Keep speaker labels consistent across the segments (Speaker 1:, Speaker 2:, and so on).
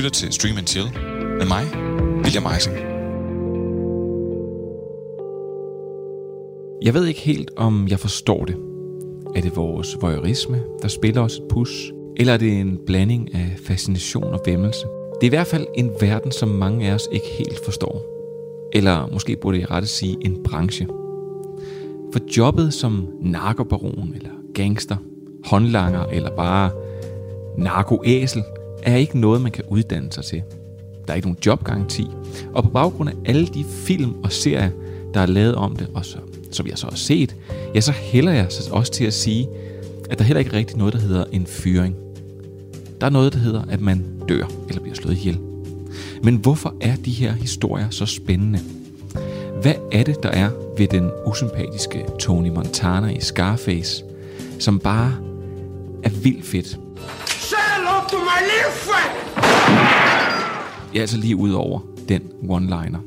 Speaker 1: lytter til Stream and Chill med mig, William Eising.
Speaker 2: Jeg ved ikke helt, om jeg forstår det. Er det vores voyeurisme, der spiller os et pus? Eller er det en blanding af fascination og væmmelse? Det er i hvert fald en verden, som mange af os ikke helt forstår. Eller måske burde jeg rette sige en branche. For jobbet som narkobaron eller gangster, håndlanger eller bare narkoæsel er ikke noget, man kan uddanne sig til. Der er ikke nogen jobgaranti. Og på baggrund af alle de film og serier, der er lavet om det, og så, som jeg så har set, ja, så hælder jeg så også til at sige, at der heller ikke rigtig noget, der hedder en fyring. Der er noget, der hedder, at man dør eller bliver slået ihjel. Men hvorfor er de her historier så spændende? Hvad er det, der er ved den usympatiske Tony Montana i Scarface, som bare er vildt fedt?
Speaker 3: Du mig to Jeg
Speaker 2: er altså lige ud over den one-liner.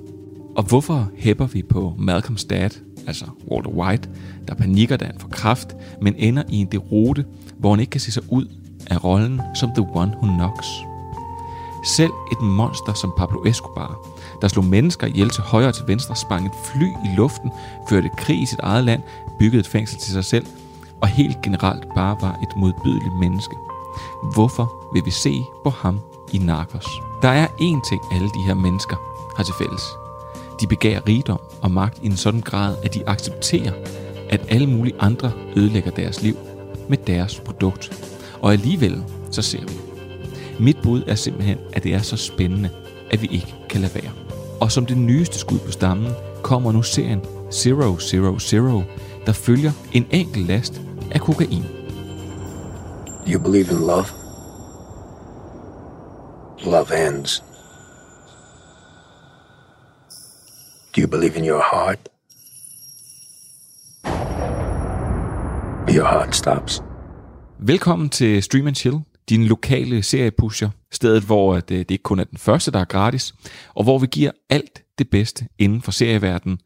Speaker 2: Og hvorfor hæpper vi på Malcolms dad, altså Walter White, der panikker, da han får kraft, men ender i en derote, hvor han ikke kan se sig ud af rollen som The One Who Knocks? Selv et monster som Pablo Escobar, der slog mennesker ihjel til højre og til venstre, sprang et fly i luften, førte krig i sit eget land, byggede et fængsel til sig selv, og helt generelt bare var et modbydeligt menneske. Hvorfor vil vi se på ham i Narcos? Der er én ting, alle de her mennesker har til fælles. De begærer rigdom og magt i en sådan grad, at de accepterer, at alle mulige andre ødelægger deres liv med deres produkt. Og alligevel så ser vi. Mit bud er simpelthen, at det er så spændende, at vi ikke kan lade være. Og som det nyeste skud på stammen, kommer nu serien 000, der følger en enkelt last af kokain.
Speaker 4: Do you believe in love? Love ends. Do you believe in your heart? Your heart stops.
Speaker 2: Velkommen til Stream and Chill, din lokale seriepusher. Stedet, hvor det, øh, det ikke kun er den første, der er gratis, og hvor vi giver alt det bedste inden for serieverdenen,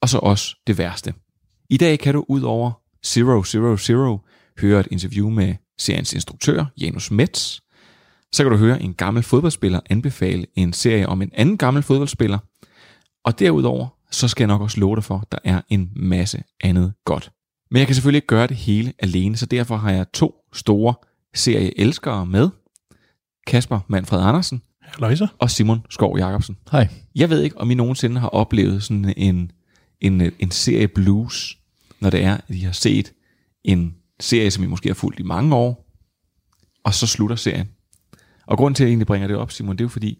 Speaker 2: og så også det værste. I dag kan du ud over 000 høre et interview med seriens instruktør, Janus Metz. Så kan du høre en gammel fodboldspiller anbefale en serie om en anden gammel fodboldspiller. Og derudover, så skal jeg nok også love dig for, at der er en masse andet godt. Men jeg kan selvfølgelig ikke gøre det hele alene, så derfor har jeg to store serieelskere med. Kasper Manfred Andersen
Speaker 5: Løjser.
Speaker 2: og Simon Skov Jacobsen.
Speaker 5: Hej.
Speaker 2: Jeg ved ikke, om I nogensinde har oplevet sådan en, en, en serie blues, når det er, at I har set en serie, som I måske har fulgt i mange år, og så slutter serien. Og grunden til, at jeg egentlig bringer det op, Simon, det er jo fordi,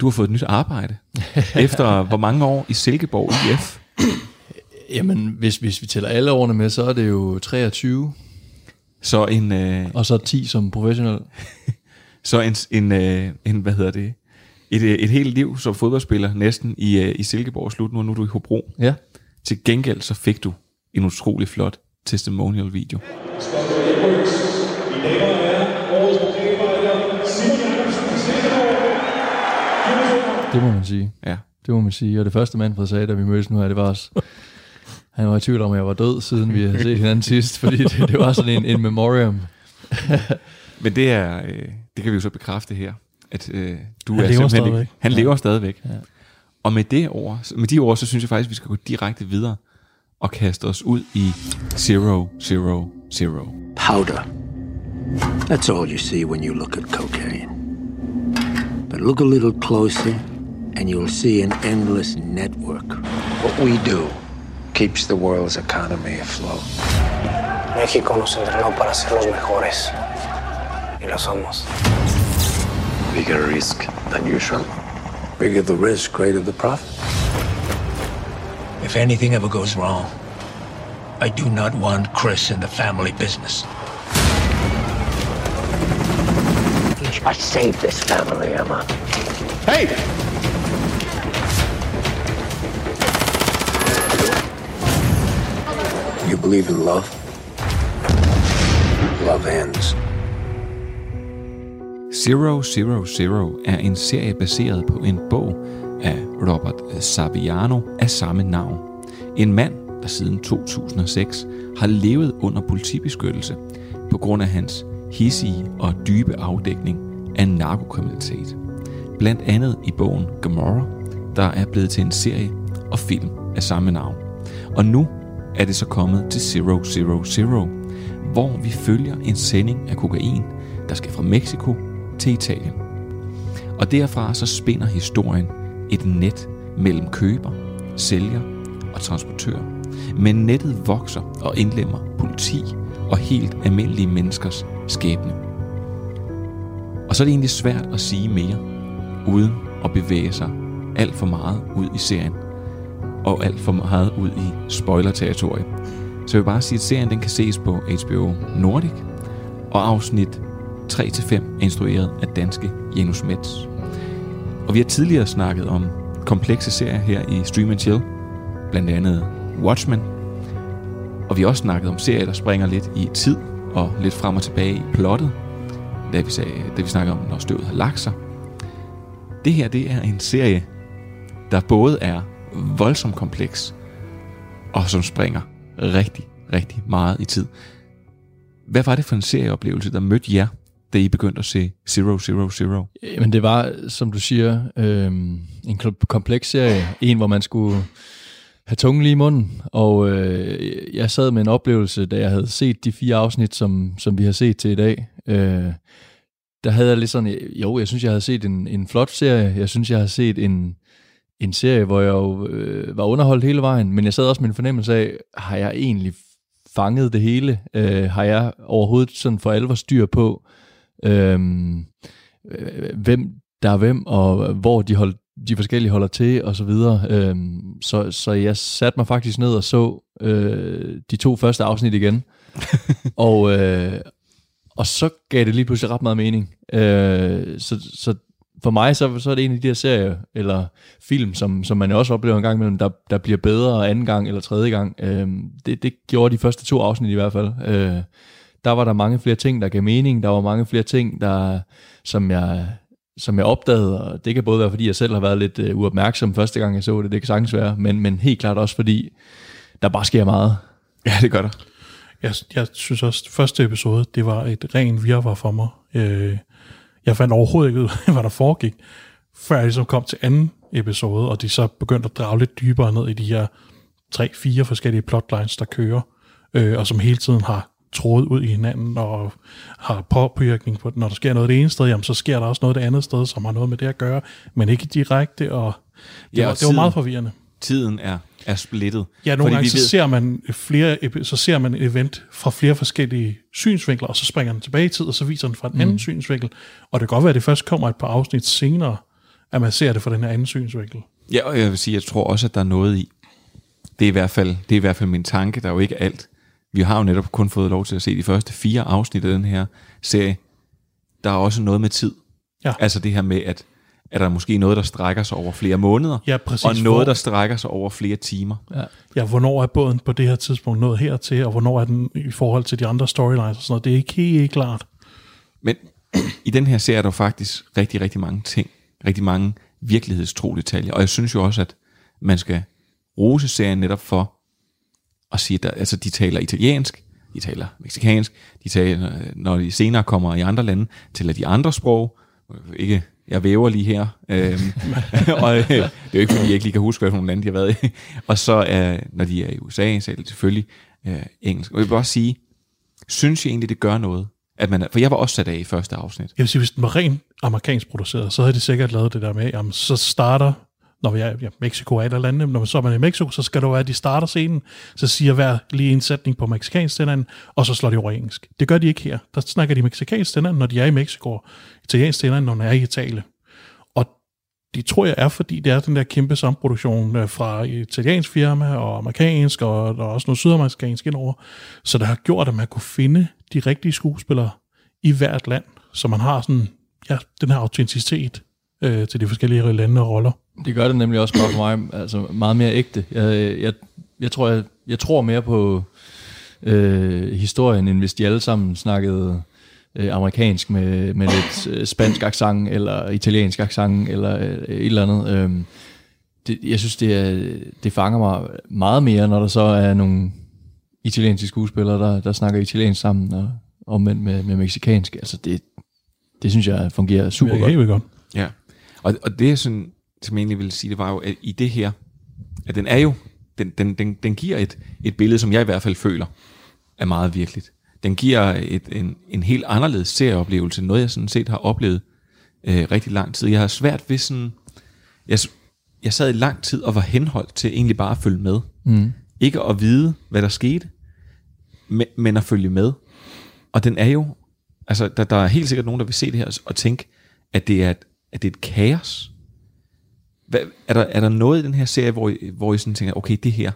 Speaker 2: du har fået et nyt arbejde. efter hvor mange år i Silkeborg IF.
Speaker 5: Jamen, hvis, hvis vi tæller alle årene med, så er det jo 23,
Speaker 2: Så en, øh,
Speaker 5: og så 10 som professionel.
Speaker 2: så en, en, øh, en hvad hedder det, et, øh, et helt liv som fodboldspiller næsten i, øh, i Silkeborg slut nu, og nu er du i Hobro.
Speaker 5: Ja.
Speaker 2: Til gengæld så fik du en utrolig flot testimonial video.
Speaker 5: Det må man sige.
Speaker 2: Ja.
Speaker 5: Det må man sige. Og det første Manfred sagde, da vi mødtes nu her, det var også... Han var i tvivl om, at jeg var død, siden vi havde set hinanden sidst, fordi det, det var sådan en, en memoriam.
Speaker 2: Men det er, øh, det kan vi jo så bekræfte her, at øh, du
Speaker 6: Han
Speaker 2: er
Speaker 6: lever
Speaker 2: simpelthen
Speaker 6: stadigvæk.
Speaker 2: Han
Speaker 5: Ja.
Speaker 2: lever stadigvæk.
Speaker 5: Ja.
Speaker 2: Og med, det ord, med de ord, så synes jeg faktisk, at vi skal gå direkte videre og kaste os ud i 000.
Speaker 4: Powder. That's all you see when you look at cocaine. But look a little closer, and you'll see an endless network. What we do keeps the world's economy afloat.
Speaker 7: México nos entrenó para ser los mejores. Y lo somos.
Speaker 4: Bigger risk than usual. Bigger the risk, greater the profit. If anything ever goes wrong, I do not want Chris in the family business. I saved this family, Emma.
Speaker 3: Hey!
Speaker 4: You believe in love? Love ends.
Speaker 2: Zero Zero Zero er en serie baseret på en bog af Robert øh, Saviano af samme navn. En mand, der siden 2006 har levet under politibeskyttelse på grund af hans hissige og dybe afdækning af narkokriminalitet. Blandt andet i bogen Gomorrah, der er blevet til en serie og film af samme navn. Og nu er det så kommet til Zero Zero Zero, hvor vi følger en sending af kokain, der skal fra Mexico til Italien. Og derfra så spinder historien et net mellem køber, sælger og transportør. Men nettet vokser og indlemmer politi og helt almindelige menneskers skæbne. Og så er det egentlig svært at sige mere, uden at bevæge sig alt for meget ud i serien, og alt for meget ud i spoiler-territoriet. Så jeg vil bare sige, at serien den kan ses på HBO Nordic, og afsnit 3-5 er instrueret af danske Janus Metz. Og vi har tidligere snakket om komplekse serier her i Stream Chill, blandt andet Watchmen. Og vi har også snakket om serier, der springer lidt i tid og lidt frem og tilbage i plottet, da vi, sagde, da vi snakkede om, når støvet har lagt sig. Det her, det er en serie, der både er voldsomt kompleks, og som springer rigtig, rigtig meget i tid. Hvad var det for en serieoplevelse, der mødte jer, da I begyndte at se Zero Zero Zero?
Speaker 5: Øh, men det var, som du siger, øh, en kompleks serie. En, hvor man skulle have tungen lige i munden. Og øh, jeg sad med en oplevelse, da jeg havde set de fire afsnit, som, som vi har set til i dag. Øh, der havde jeg lidt sådan, øh, jo, jeg synes, jeg havde set en, en flot serie. Jeg synes, jeg har set en, en serie, hvor jeg jo øh, var underholdt hele vejen, men jeg sad også med en fornemmelse af, har jeg egentlig fanget det hele? Øh, har jeg overhovedet sådan for alvor styr på, øh, hvem der er hvem, og hvor de, hold, de forskellige holder til, og så videre. Øh, så, så jeg satte mig faktisk ned og så øh, de to første afsnit igen, og, øh, og så gav det lige pludselig ret meget mening. Øh, så, så for mig, så, så er det en af de her serier, eller film, som, som man jo også oplever en gang imellem, der, der bliver bedre anden gang eller tredje gang. Øh, det, det gjorde de første to afsnit i hvert fald. Øh, der var der mange flere ting, der gav mening. Der var mange flere ting, der, som jeg som jeg opdagede, og det kan både være, fordi jeg selv har været lidt uh, uopmærksom første gang, jeg så det, det kan sagtens være, men, men helt klart også, fordi der bare sker meget.
Speaker 2: Ja, det gør der.
Speaker 6: Jeg, jeg synes også, at første episode, det var et ren virvar for mig. Øh, jeg fandt overhovedet ikke ud af, hvad der foregik, før jeg ligesom kom til anden episode, og de så begyndte at drage lidt dybere ned i de her tre-fire forskellige plotlines, der kører, øh, og som hele tiden har trådet ud i hinanden, og har påvirkning på, når der sker noget det ene sted, jamen, så sker der også noget det andet sted, som har noget med det at gøre, men ikke direkte, og det, ja, og var, tiden, det var meget forvirrende.
Speaker 2: Tiden er, er splittet.
Speaker 6: Ja, nogle gange så, ved... ser man flere, så ser man et event fra flere forskellige synsvinkler, og så springer den tilbage i tid, og så viser den fra en mm. anden synsvinkel, og det kan godt være, at det først kommer et par afsnit senere, at man ser det fra den her anden synsvinkel.
Speaker 2: Ja, og jeg vil sige, jeg tror også, at der er noget i, det er i hvert fald, det er i hvert fald min tanke, der er jo ikke alt, vi har jo netop kun fået lov til at se de første fire afsnit af den her serie. Der er også noget med tid. Ja. Altså det her med, at er der måske noget, der strækker sig over flere måneder,
Speaker 6: ja, præcis.
Speaker 2: og noget, der strækker sig over flere timer.
Speaker 6: Ja. ja, hvornår er båden på det her tidspunkt nået hertil, og hvornår er den i forhold til de andre storylines og sådan noget. Det er ikke helt klart.
Speaker 2: Men i den her serie er der faktisk rigtig, rigtig mange ting. Rigtig mange virkelighedstro detaljer. Og jeg synes jo også, at man skal rose serien netop for, og siger, at altså, de taler italiensk, de taler meksikansk, de taler, når de senere kommer i andre lande, taler de andre sprog, ikke, jeg væver lige her, øhm, og øh, det er jo ikke, fordi jeg ikke lige kan huske, hvad nogle lande de har været i, og så øh, når de er i USA, så er det selvfølgelig øh, engelsk. Og jeg vil også sige, synes jeg egentlig, det gør noget, at man, for jeg var også sat af i første afsnit.
Speaker 6: Jeg vil sige, hvis den var rent amerikansk produceret, så havde de sikkert lavet det der med, jamen, så starter når vi er, ja, Mexico er et eller andet, når så er man i Mexico, så skal det være, at de starter scenen, så siger hver lige en sætning på mexikansk til og så slår de over engelsk. Det gør de ikke her. Der snakker de mexikansk til når de er i Mexico, italiensk til når de er i Italien. Og det tror jeg er, fordi det er den der kæmpe samproduktion øh, fra italiensk firma og amerikansk, og der er også noget sydamerikansk indover. Så det har gjort, at man kunne finde de rigtige skuespillere i hvert land, så man har sådan, ja, den her autenticitet øh, til de forskellige lande og roller.
Speaker 5: Det gør det nemlig også godt for mig, altså meget mere ægte. Jeg, jeg, jeg, tror, jeg, jeg tror mere på øh, historien, end hvis de alle sammen snakkede øh, amerikansk med, med lidt øh, spansk accent, eller italiensk accent, eller øh, et eller andet. Øh, det, jeg synes, det, er, det fanger mig meget mere, når der så er nogle italienske skuespillere, der, der snakker italiensk sammen, og omvendt med, med meksikansk. Altså det, det synes jeg fungerer super
Speaker 6: ja,
Speaker 5: godt.
Speaker 6: Helt godt.
Speaker 2: Ja, Og, og det, jeg sådan, som jeg egentlig ville sige, det var jo, at i det her, at den er jo, den, den, den, den giver et, et billede, som jeg i hvert fald føler, er meget virkeligt. Den giver et, en, en helt anderledes serieoplevelse, noget jeg sådan set har oplevet øh, rigtig lang tid. Jeg har svært ved sådan, jeg, jeg sad i lang tid og var henholdt til egentlig bare at følge med. Mm. Ikke at vide, hvad der skete, men, men at følge med. Og den er jo, altså der, der er helt sikkert nogen, der vil se det her og tænke, at det er et, at det er et kaos. Hvad, er, der, er der noget i den her serie, hvor I, hvor I sådan tænker, okay, det her,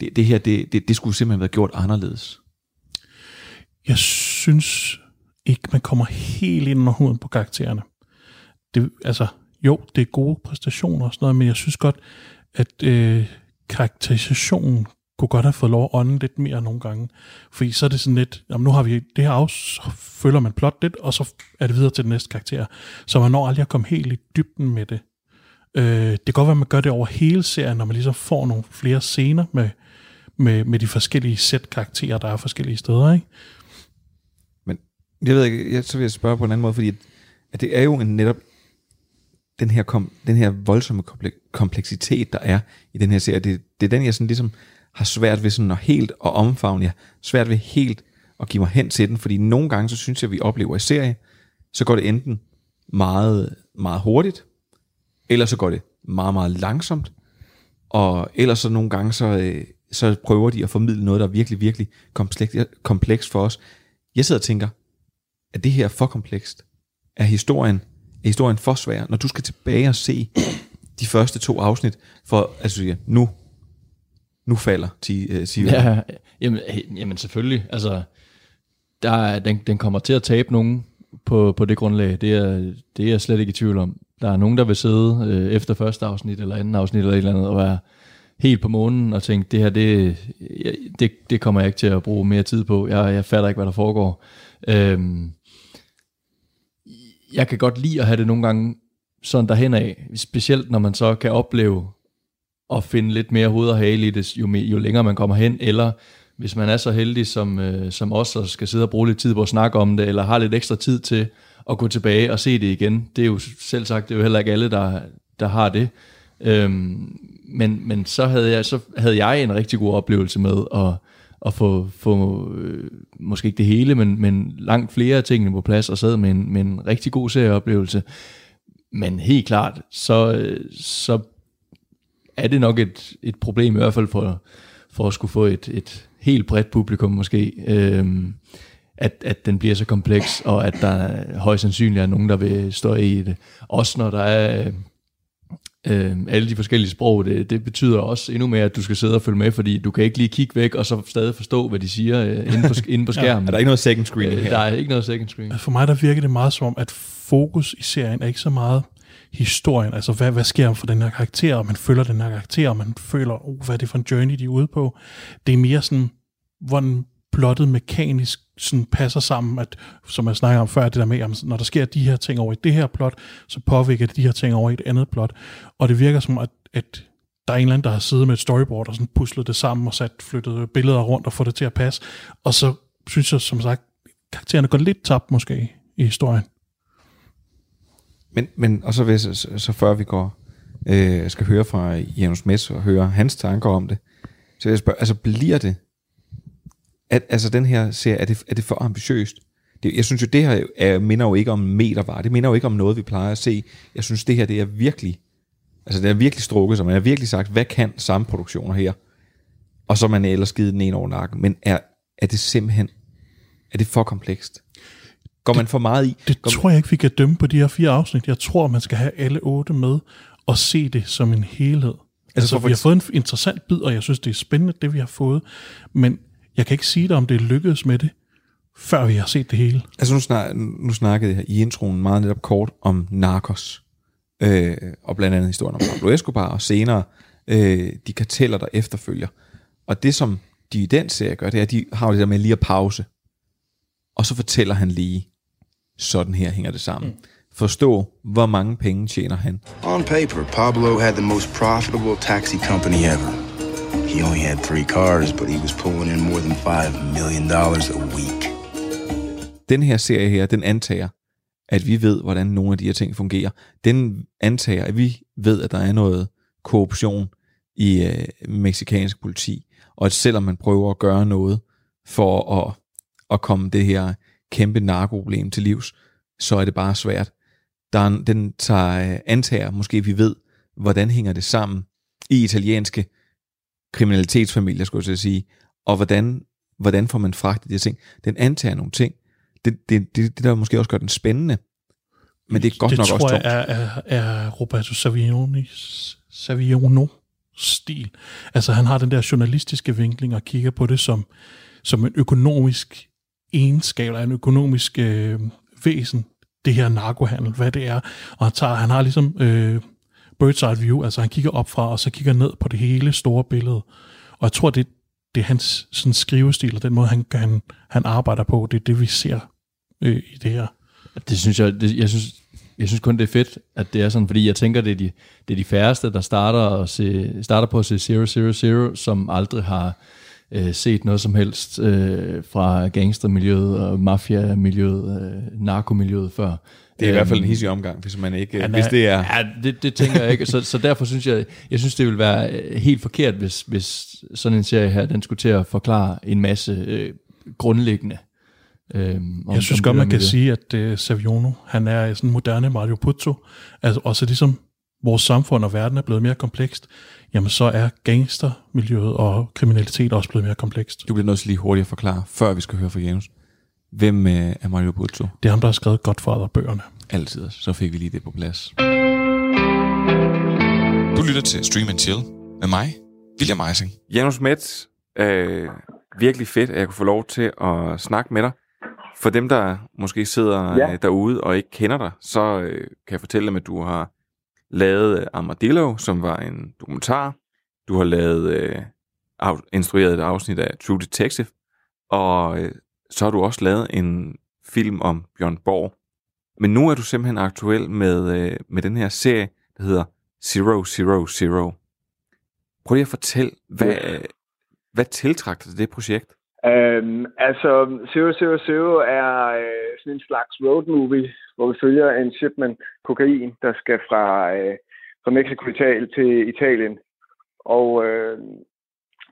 Speaker 2: det, det her, det, det, det skulle simpelthen være gjort anderledes?
Speaker 6: Jeg synes ikke, man kommer helt ind under huden på karaktererne. Det, altså, jo, det er gode præstationer og sådan noget, men jeg synes godt, at øh, karakterisationen kunne godt have fået lov at ånde lidt mere nogle gange. Fordi så er det sådan lidt, jamen nu har vi det her af, så følger man plot lidt, og så er det videre til den næste karakter. Så man når aldrig at komme helt i dybden med det. Øh, det kan godt være, at man gør det over hele serien, når man ligesom får nogle flere scener med, med, med de forskellige sæt karakterer, der er forskellige steder, ikke?
Speaker 2: Men jeg ved ikke, jeg, så vil jeg spørge på en anden måde, fordi at, at det er jo en netop den her, kom, den her voldsomme kompleksitet, der er i den her serie, det, det er den, jeg sådan ligesom har svært ved sådan at helt at omfavne, jer, svært ved helt at give mig hen til den, fordi nogle gange, så synes jeg, at vi oplever i serie, så går det enten meget, meget hurtigt, eller så går det meget, meget langsomt, og ellers så nogle gange, så, øh, så prøver de at formidle noget, der er virkelig, virkelig komplekst kompleks for os. Jeg sidder og tænker, at det her er for komplekst? Er historien, er historien for svær? Når du skal tilbage og se de første to afsnit, for altså, nu nu falder uh, ti
Speaker 5: ja, jamen, jamen selvfølgelig. Altså, der er, den, den kommer til at tabe nogen på, på det grundlag. Det er, det er jeg slet ikke i tvivl om. Der er nogen, der vil sidde øh, efter første afsnit eller anden afsnit eller et eller andet og være helt på månen og tænke, det her, det, det, det kommer jeg ikke til at bruge mere tid på. Jeg, jeg fatter ikke, hvad der foregår. Øhm, jeg kan godt lide at have det nogle gange sådan derhen af, specielt når man så kan opleve at finde lidt mere hoved og hale i det, jo, jo længere man kommer hen, eller hvis man er så heldig som, øh, som os, og skal sidde og bruge lidt tid på at snakke om det, eller har lidt ekstra tid til at gå tilbage og se det igen. Det er jo selv sagt, det er jo heller ikke alle, der, der har det. Øhm, men, men så, havde jeg, så havde jeg en rigtig god oplevelse med at, at få, få øh, måske ikke det hele, men, men langt flere af tingene på plads, og sad med en, med en rigtig god serieoplevelse. Men helt klart, så, øh, så er det nok et, et problem i hvert fald for, for at skulle få et, et helt bredt publikum måske, øhm, at, at den bliver så kompleks, og at der højst sandsynligt er nogen, der vil stå i det. Også når der er øh, alle de forskellige sprog, det, det betyder også endnu mere, at du skal sidde og følge med, fordi du kan ikke lige kigge væk, og så stadig forstå, hvad de siger øh, inde, på, inde på skærmen. ja,
Speaker 2: er der ikke noget second screen øh,
Speaker 5: her? Der er ikke noget second screen.
Speaker 6: For mig der virker det meget som om, at fokus i serien er ikke så meget historien, altså hvad, hvad sker for den her karakter, og man følger den her karakter, og man føler, oh, hvad er det for en journey, de er ude på. Det er mere sådan, hvordan plottet mekanisk sådan passer sammen, at, som jeg snakker om før, det der med, at når der sker de her ting over i det her plot, så påvirker det de her ting over i et andet plot. Og det virker som, at, at der er en eller anden, der har siddet med et storyboard og sådan puslet det sammen og sat flyttet billeder rundt og fået det til at passe. Og så synes jeg, som sagt, karaktererne går lidt tabt måske i historien.
Speaker 2: Men, men og så, hvis, så, så før vi går, øh, skal høre fra Janus Mess og høre hans tanker om det, så vil jeg spørge, altså bliver det, at, altså den her serie, er det, er det for ambitiøst? Det, jeg synes jo, det her er, minder jo ikke om metervare, det minder jo ikke om noget, vi plejer at se. Jeg synes, det her, det er virkelig, altså det er virkelig strukket, så man har virkelig sagt, hvad kan samme produktioner her? Og så man ellers givet den en over nakken. Men er, er det simpelthen, er det for komplekst? Går man for meget i?
Speaker 6: Det Går tror jeg ikke, vi kan dømme på de her fire afsnit. Jeg tror, man skal have alle otte med og se det som en helhed. Altså, altså vi har fået en interessant bid, og jeg synes, det er spændende, det vi har fået. Men jeg kan ikke sige dig, om det er lykkedes med det, før vi har set det hele.
Speaker 2: Altså nu, snak, nu snakkede jeg i introen meget netop kort om Narcos, øh, og blandt andet historien om Pablo Escobar, og senere øh, de karteller, der efterfølger. Og det, som de i den serie gør, det er, at de har det der med lige at pause. Og så fortæller han lige, sådan her hænger det sammen. Mm. Forstå, hvor mange penge tjener han.
Speaker 8: On paper, Pablo had the most profitable taxi company ever. He only had three cars, but he was pulling in more than 5 million dollars a week.
Speaker 2: Den her serie her, den antager, at vi ved, hvordan nogle af de her ting fungerer. Den antager, at vi ved, at der er noget korruption i øh, meksikansk politi, og at selvom man prøver at gøre noget for at, at komme det her kæmpe narkoproblem til livs, så er det bare svært. Der er, en- den tager, øh, antager, måske vi ved, hvordan hænger det sammen i italienske kriminalitetsfamilier, skulle jeg til at sige, og hvordan, hvordan får man fragtet de her ting. Den antager nogle ting. Det, det, det, det der måske også gør den spændende, men det er godt
Speaker 6: det
Speaker 2: nok
Speaker 6: tror
Speaker 2: også
Speaker 6: jeg
Speaker 2: tungt.
Speaker 6: er, er, er Roberto Savionis, Saviono stil. Altså han har den der journalistiske vinkling og kigger på det som, som en økonomisk egenskab, eller en økonomisk øh, væsen, det her narkohandel, hvad det er. Og han, tager, han har ligesom øh, bird's eye view, altså han kigger op fra, og så kigger ned på det hele store billede. Og jeg tror, det, det er hans sådan, skrivestil, og den måde, han, han, han arbejder på, det er det, vi ser øh, i det her.
Speaker 5: Det synes jeg, det, jeg synes, jeg synes kun, det er fedt, at det er sådan, fordi jeg tænker, det er de, det er de færreste, der starter, at se, starter på at se 000, som aldrig har øh, set noget som helst øh, fra gangstermiljøet og mafiamiljøet, øh, narkomiljøet før.
Speaker 2: Det er i hvert fald en
Speaker 5: Øhm,
Speaker 2: hissig omgang, hvis man ikke,
Speaker 6: Han
Speaker 2: hvis
Speaker 6: er-
Speaker 2: det er...
Speaker 5: Ja, det, det tænker jeg ikke. Så, så derfor synes jeg, jeg synes, det vil være øh, helt forkert, hvis, hvis sådan en serie her, den skulle til at forklare en masse øh, grundlæggende. Øh, om,
Speaker 6: Jeg synes
Speaker 5: om
Speaker 6: godt, det
Speaker 5: man
Speaker 6: kan sige, at uh, Saviono, han er sådan en moderne Mario Puzo. Altså også ligesom vores samfund og verden er blevet mere komplekst, jamen så er gangstermiljøet og kriminalitet også blevet mere komplekst.
Speaker 2: Du bliver nødt til lige hurtigt at forklare, før vi skal høre fra Janus. Hvem øh, er Mario Puzo?
Speaker 6: Det er ham, der har skrevet Godfather-bøgerne.
Speaker 2: Altid, så fik vi lige det på plads.
Speaker 1: Du lytter til Stream and Chill med mig, William Eising.
Speaker 2: Janus Metz, øh, virkelig fedt, at jeg kunne få lov til at snakke med dig. For dem, der måske sidder
Speaker 9: Ja.
Speaker 2: ja. derude og ikke kender dig, så øh, kan jeg fortælle dem, at du har lavet øh, Armadillo, som var en dokumentar. Du har lavet øh, af, instrueret et afsnit af True Detective. Og øh, så har du også lavet en film om Bjørn Borg. Men nu er du simpelthen aktuel med, øh, med den her serie, der hedder Zero Zero Zero. Prøv lige at fortælle, hvad, hvad tiltrak dig til det projekt?
Speaker 9: Øhm, altså, 000 er øh, sådan en slags road movie, hvor vi følger en shipment kokain, der skal fra, øh, fra Mexico Italien til Italien. Og, øh,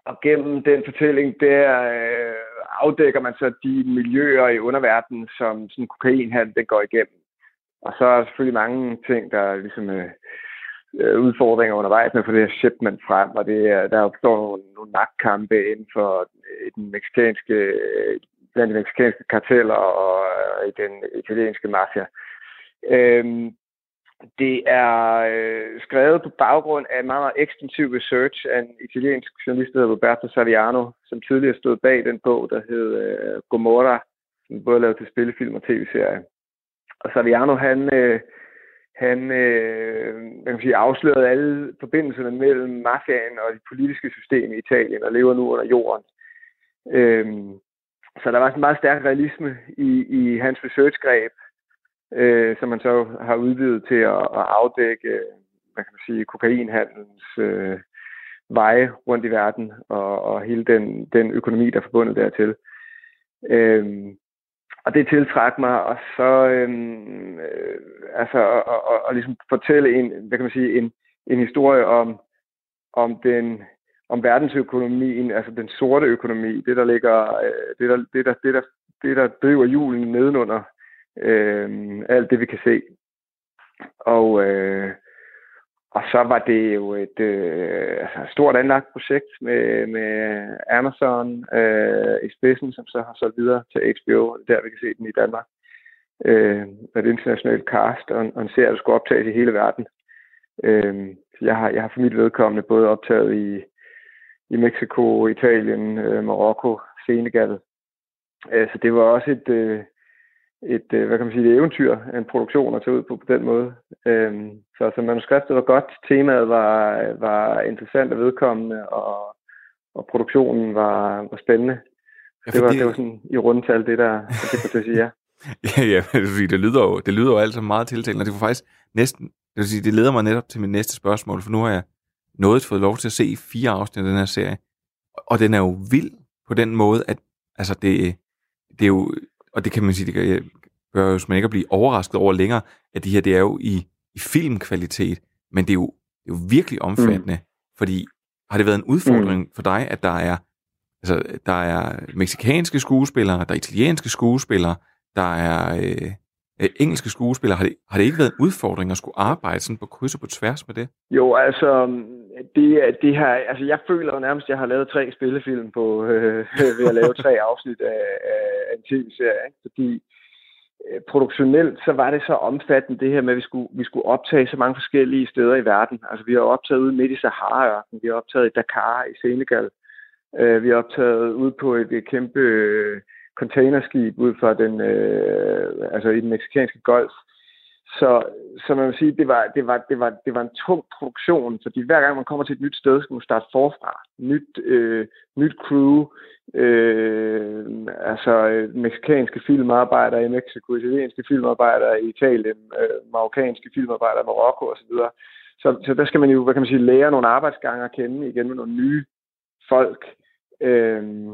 Speaker 9: og gennem den fortælling, der øh, afdækker man så de miljøer i underverdenen, som sådan kokainhandel den går igennem. Og så er der selvfølgelig mange ting, der ligesom øh, øh, udfordringer undervejs med at få det her shipment frem, og det, er- der opstår nogle, nogle magtkampe inden for øh, den meksikanske, øh, blandt de meksikanske karteller og øh, i den italienske mafia. Øhm, det er øh, skrevet på baggrund af en meget, meget ekstensiv research af en italiensk journalist, der hedder Roberto Saviano, som tidligere stod bag den bog, der hed øh, Gomorra, som både er lavet til spillefilm og tv-serie. Og Saviano, han, øh, han øh, man kan sige, afslørede alle forbindelserne mellem mafiaen og det politiske system i Italien, og lever nu under jorden. Øhm, så der var sådan en meget stærk realisme i, i hans researchgreb, øh, som man så har udvidet til at, at afdække, hvad kan man sige, kokainhandelens øh, veje rundt i verden, og, og hele den, den økonomi, der er forbundet dertil. Øhm, og det tiltrak mig, og så øhm, øh, altså, og, og, og, og ligesom fortælle en, hvad kan man sige, en, en historie om, om den om verdensøkonomien, altså den sorte økonomi, det der ligger, øh, det der, det der, det der, det der driver julen nedenunder øh, alt det vi kan se. Og øh, og så var det jo et øh, altså stort anlagt projekt med, med Amazon øh, i spidsen, som så har solgt videre til HBO, der vi kan se den i Danmark. Øh, med et internationalt cast og og en serie, der skulle optages i hele verden. Øh, så jeg har, jeg har for mit vedkommende både optaget i, i Mexico, Italien, øh, Marokko, Senegal. Øh, så det var også et, øh, et, øh, hvad kan man sige, et eventyr, en produktion at tage ud på på den måde. Øhm, så, så manuskriptet var godt, temaet var, var interessant og vedkommende, og, og produktionen var, var spændende.
Speaker 2: Ja,
Speaker 9: det, var, det var sådan i rundtal det, der det kan til at sige ja.
Speaker 2: Ja, ja, det, lyder jo, det lyder jo alt sammen meget tiltalende, og det var faktisk næsten, det vil sige, det leder mig netop til mit næste spørgsmål, for nu har jeg nået fået lov til at se fire afsnit af den her serie, og den er jo vild på den måde, at altså det, det er jo, og det kan man sige, det kan, bør jo ikke at blive overrasket over længere, at det her det er jo i, i filmkvalitet, men det er jo, det er jo virkelig omfattende, mm. fordi har det været en udfordring mm. for dig, at der er altså, der er meksikanske skuespillere, der er italienske skuespillere, der er øh, øh, engelske skuespillere. Har det, har det ikke været en udfordring at skulle arbejde sådan på kryds og på tværs med det?
Speaker 9: Jo, altså, det, det her, altså jeg føler jo nærmest, at jeg har lavet tre spillefilm på, øh, ved at lave tre afsnit af, af en tv-serie, ikke? fordi øh, produktionelt, så var det så omfattende det her med, at vi skulle, vi skulle optage så mange forskellige steder i verden. Altså vi har optaget ude midt i sahara vi har optaget i Dakar i Senegal, øh, vi har optaget ude på et, et kæmpe øh, containerskib ud fra den, øh, altså i den meksikanske golf. Så, så man vil sige, det var, det, var, det, var, det var en tung produktion, fordi hver gang man kommer til et nyt sted, skal man starte forfra. Nyt, øh, nyt crew, øh, altså øh, meksikanske filmarbejdere i Mexico, italienske filmarbejdere i Italien, øh, marokkanske filmarbejdere i Marokko osv. Så, så der skal man jo, hvad kan man sige, lære nogle arbejdsgange at kende igen med nogle nye folk. Øh,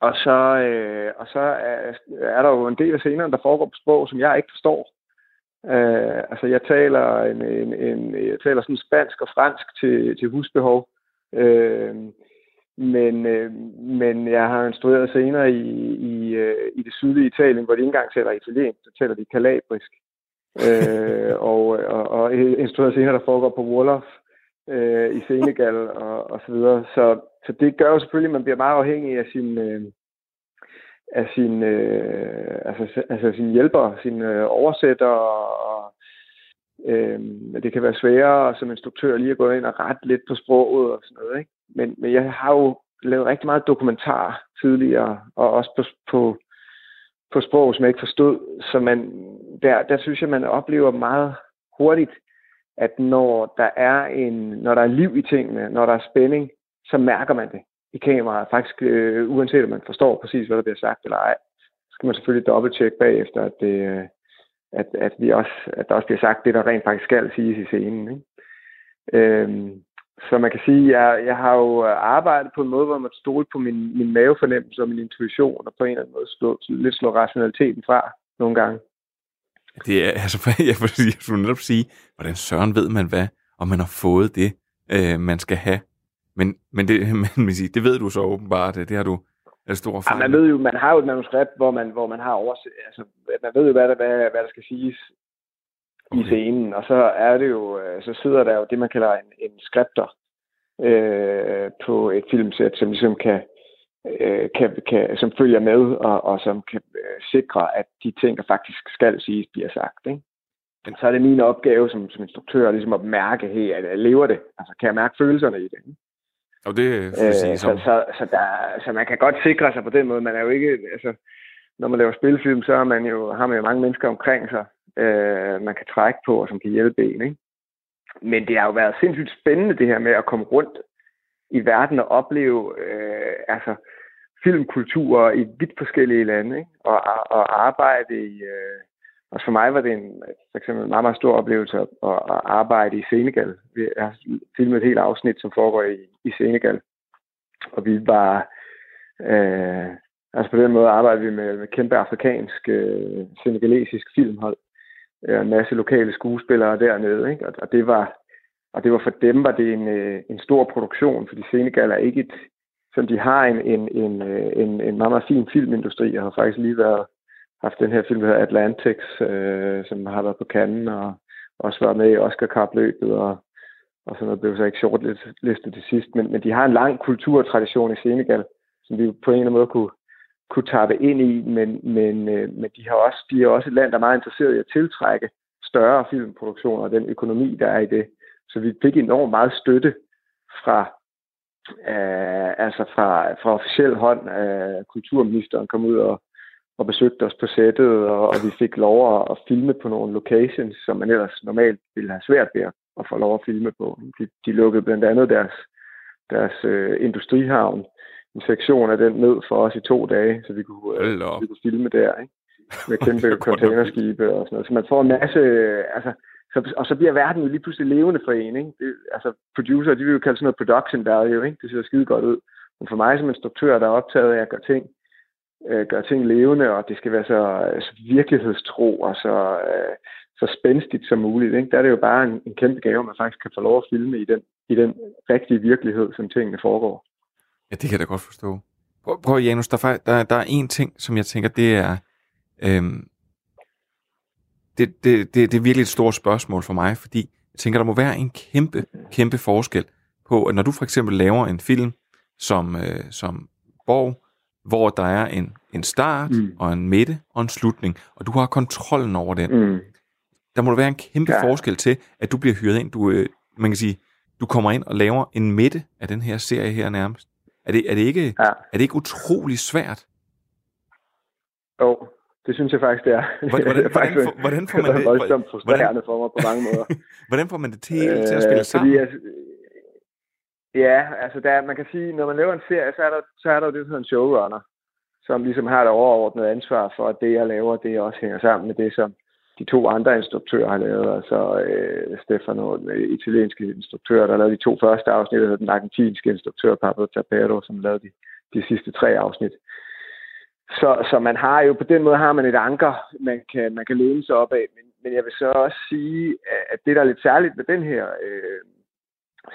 Speaker 9: og så, øh, og så er, er der jo en del af scenerne, der foregår på sprog, som jeg ikke forstår. Øh, altså jeg taler en, en, en, jeg taler sådan spansk og fransk til, til husbehov. Øh, men, øh, men jeg har instrueret scener i, i, øh, i det sydlige Italien, hvor de ikke engang taler italiensk, så taler de kalabrisk. øh, og, og, og instrueret scener, der foregår på Wolof øh, i Senegal og, og så videre. Så, så det gør jo selvfølgelig, at man bliver meget afhængig af sin, øh, af sin, øh, altså, altså sin hjælper, sin øh, oversætter, og øh, det kan være sværere som instruktør lige at gå ind og rette lidt på sproget og sådan noget. Ikke? Men, men jeg har jo lavet rigtig meget dokumentar tidligere, og også på, på, på sprog, som jeg ikke forstod. Så man, der, der synes jeg, man oplever meget hurtigt, at når der er en, når der er liv i tingene, når der er spænding, så mærker man det i kameraet. Faktisk, øh, uanset om man forstår præcis, hvad der bliver sagt eller ej, så skal man selvfølgelig dobbelttjekke bagefter, at, det, øh, at, at, vi også, at der også bliver sagt det, der rent faktisk skal siges i scenen. Ikke? Øhm, så man kan sige, at jeg, jeg har jo arbejdet på en måde, hvor man stole på min, min mavefornemmelse og min intuition, og på en eller anden måde slå, lidt slå rationaliteten fra nogle gange.
Speaker 2: Det er, altså, jeg vil, jeg vil netop sige, hvordan søren ved man hvad, om man har fået det, øh, man skal have. Men, men, det, men det ved du så åbenbart, det har du er stor
Speaker 9: erfaring. Ja, man ved jo, man har jo et manuskript, hvor man, hvor man har overset, altså, man ved jo, hvad der, hvad, hvad der skal siges okay. i scenen, og så er det jo, øh, så sidder der jo det, man kalder en, en skripter øh, på et filmsæt, som ligesom kan, øh, kan, kan, som følger med, og, og som kan øh, sikre, at de ting, der faktisk skal siges, bliver sagt. Ikke? Men så er det min opgave som, som instruktør ligesom at mærke, hey, at jeg lever det? Altså, kan jeg mærke følelserne i det? Ikke?
Speaker 2: Og det øh, sige,
Speaker 9: så, så, så, der, så man kan godt sikre sig på den måde. Man er jo ikke, altså, når man laver spilfilm, så har man jo, har man jo mange mennesker omkring sig, øh, man kan trække på, og som kan hjælpe en. Ikke? Men det har jo været sindssygt spændende, det her med at komme rundt i verden og opleve øh, altså, filmkulturer i vidt forskellige lande, ikke? Og, og arbejde i... Øh, og for mig var det en, for eksempel en meget, meget stor oplevelse at, at arbejde i Senegal. Vi har filmet et helt afsnit, som foregår i, i Senegal. Og vi var... Øh, altså på den måde arbejdede vi med, med kæmpe afrikansk, øh, senegalesisk filmhold. Øh, en masse lokale skuespillere dernede, ikke? Og, og det var... Og det var for dem var det en, øh, en stor produktion, fordi Senegal er ikke et, som de har en, en, en, øh, en, en meget, meget fin filmindustri. og har faktisk lige været haft den her film, der hedder Atlantics, øh, som har været på Cannes og også været med i Oscar-kapløbet og, og sådan noget. blev så ikke shortlistet til sidst, men, men de har en lang kulturtradition i Senegal, som vi på en eller anden måde kunne, kunne tappe ind i, men, men, øh, men de, har også, de er også et land, der er meget interesseret i at tiltrække større filmproduktioner og den økonomi, der er i det. Så vi fik enormt meget støtte fra, øh, altså fra, fra officiel hånd Øh, kulturministeren kom ud og, og besøgte os på sættet, og, og vi fik lov at, at filme på nogle locations, som man ellers normalt ville have svært ved at få lov at filme på. De, de lukkede blandt andet deres, deres øh, industrihavn, en sektion af den ned for os i to dage, så vi kunne, øh, vi kunne filme der, ikke? med kæmpe containerskibe og sådan noget. Så man får en masse, altså, så, og så bliver verden jo lige pludselig levende for en. Ikke? Det, altså, producer, de vil jo kalde sådan noget production value, ikke? det ser skide godt ud. Men for mig som instruktør, der er optaget af at gøre ting øh, gøre ting levende, og det skal være så, øh, så virkelighedstro og så, øh, så spændstigt som muligt. Ikke? Der er det jo bare en, en kæmpe gave, at man faktisk kan få lov at filme i den, i den rigtige virkelighed, som tingene foregår.
Speaker 2: Ja, det kan jeg da godt forstå. Prøv, prøv Janus, der, der, der er en ting, som jeg tænker, det er... Øhm, det, det, det, det er virkelig et stort spørgsmål for mig, fordi jeg tænker, der må være en kæmpe, kæmpe forskel på, at når du for eksempel laver en film som, øh, som Borg, hvor der er en, en start mm. og en midte og en slutning, og du har kontrollen over den. Mm. Der må der være en kæmpe ja. forskel til, at du bliver hyret ind. Du, øh, man kan sige, du kommer ind og laver en midte af den her serie her nærmest. Er det, er det, ikke, ja. er det ikke utrolig svært?
Speaker 9: Jo, det synes jeg faktisk, det er.
Speaker 2: Hvordan, hvordan, det er hvordan, hvordan får man det?
Speaker 9: Det er voldsomt frustrerende for mig på mange måder.
Speaker 2: hvordan får man det til, til at spille øh, sammen? Fordi, altså,
Speaker 9: ja, altså der, man kan sige, når man laver en serie, så er der, så er der jo det, der hedder en showrunner, som ligesom har det overordnede ansvar for, at det, jeg laver, det også hænger sammen med det, som de to andre instruktører har lavet. Altså øh, Stefano, den italienske instruktør, der lavede de to første afsnit, og den argentinske instruktør, Pablo Tapero, som lavede de, de sidste tre afsnit. Så, så man har jo, på den måde har man et anker, man kan, man kan læne sig op af. Men, men jeg vil så også sige, at det, der er lidt særligt med den her øh,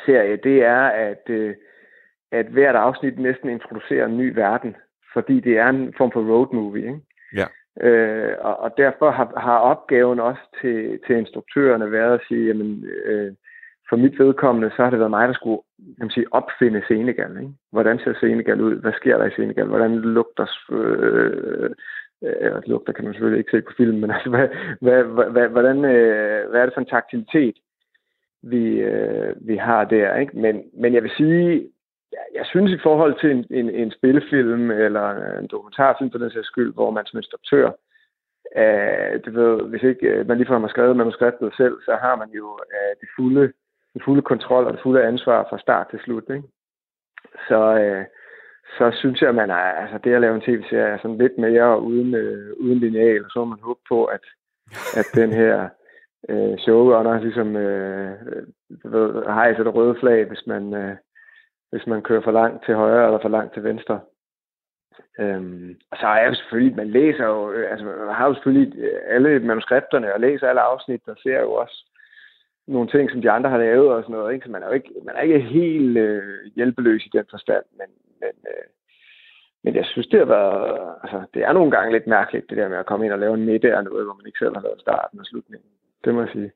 Speaker 9: serie, det er, at, øh, at hvert afsnit næsten introducerer en ny verden, fordi det er en form for road movie. Ikke?
Speaker 2: Ja.
Speaker 9: Øh, og, og derfor har, har opgaven også til, til instruktørerne været at sige, jamen, øh, for mit vedkommende, så har det været mig, der skulle kan man sige, opfinde Senegal. Ikke? Hvordan ser Senegal ud? Hvad sker der i Senegal? Hvordan lugter... Øh, øh, lugter kan man selvfølgelig ikke se på filmen, men altså, hvad, hvad, hvad, hvordan, øh, hvad er det for en taktilitet, vi, øh, vi har der? Ikke? Men, men jeg vil sige, jeg jeg synes i forhold til en, en, en spillefilm eller en dokumentarfilm på den sags skyld, hvor man som instruktør, øh, det ved, hvis ikke øh, man lige har skrevet manuskriptet selv, så har man jo øh, det fulde den fulde kontrol og det fulde ansvar fra start til slut. Ikke? Så, øh, så synes jeg, at man er, altså det at lave en tv-serie er sådan lidt mere uden, øh, uden lineal, og så må man håbe på, at, at den her øh, showrunner ligesom øh, øh ved, hejser det røde flag, hvis man, øh, hvis man kører for langt til højre eller for langt til venstre. Øhm, og så er jo selvfølgelig, man læser jo, øh, altså man har jo selvfølgelig øh, alle manuskripterne og læser alle afsnit, og ser jo også nogle ting, som de andre har lavet og sådan noget. Ikke? Så man er jo ikke, man er ikke helt øh, hjælpeløs i den forstand, men, men, øh, men jeg synes, det har været, altså, det er nogle gange lidt mærkeligt, det der med at komme ind og lave en middag af noget, hvor man ikke selv har lavet starten og slutningen. Det må jeg sige.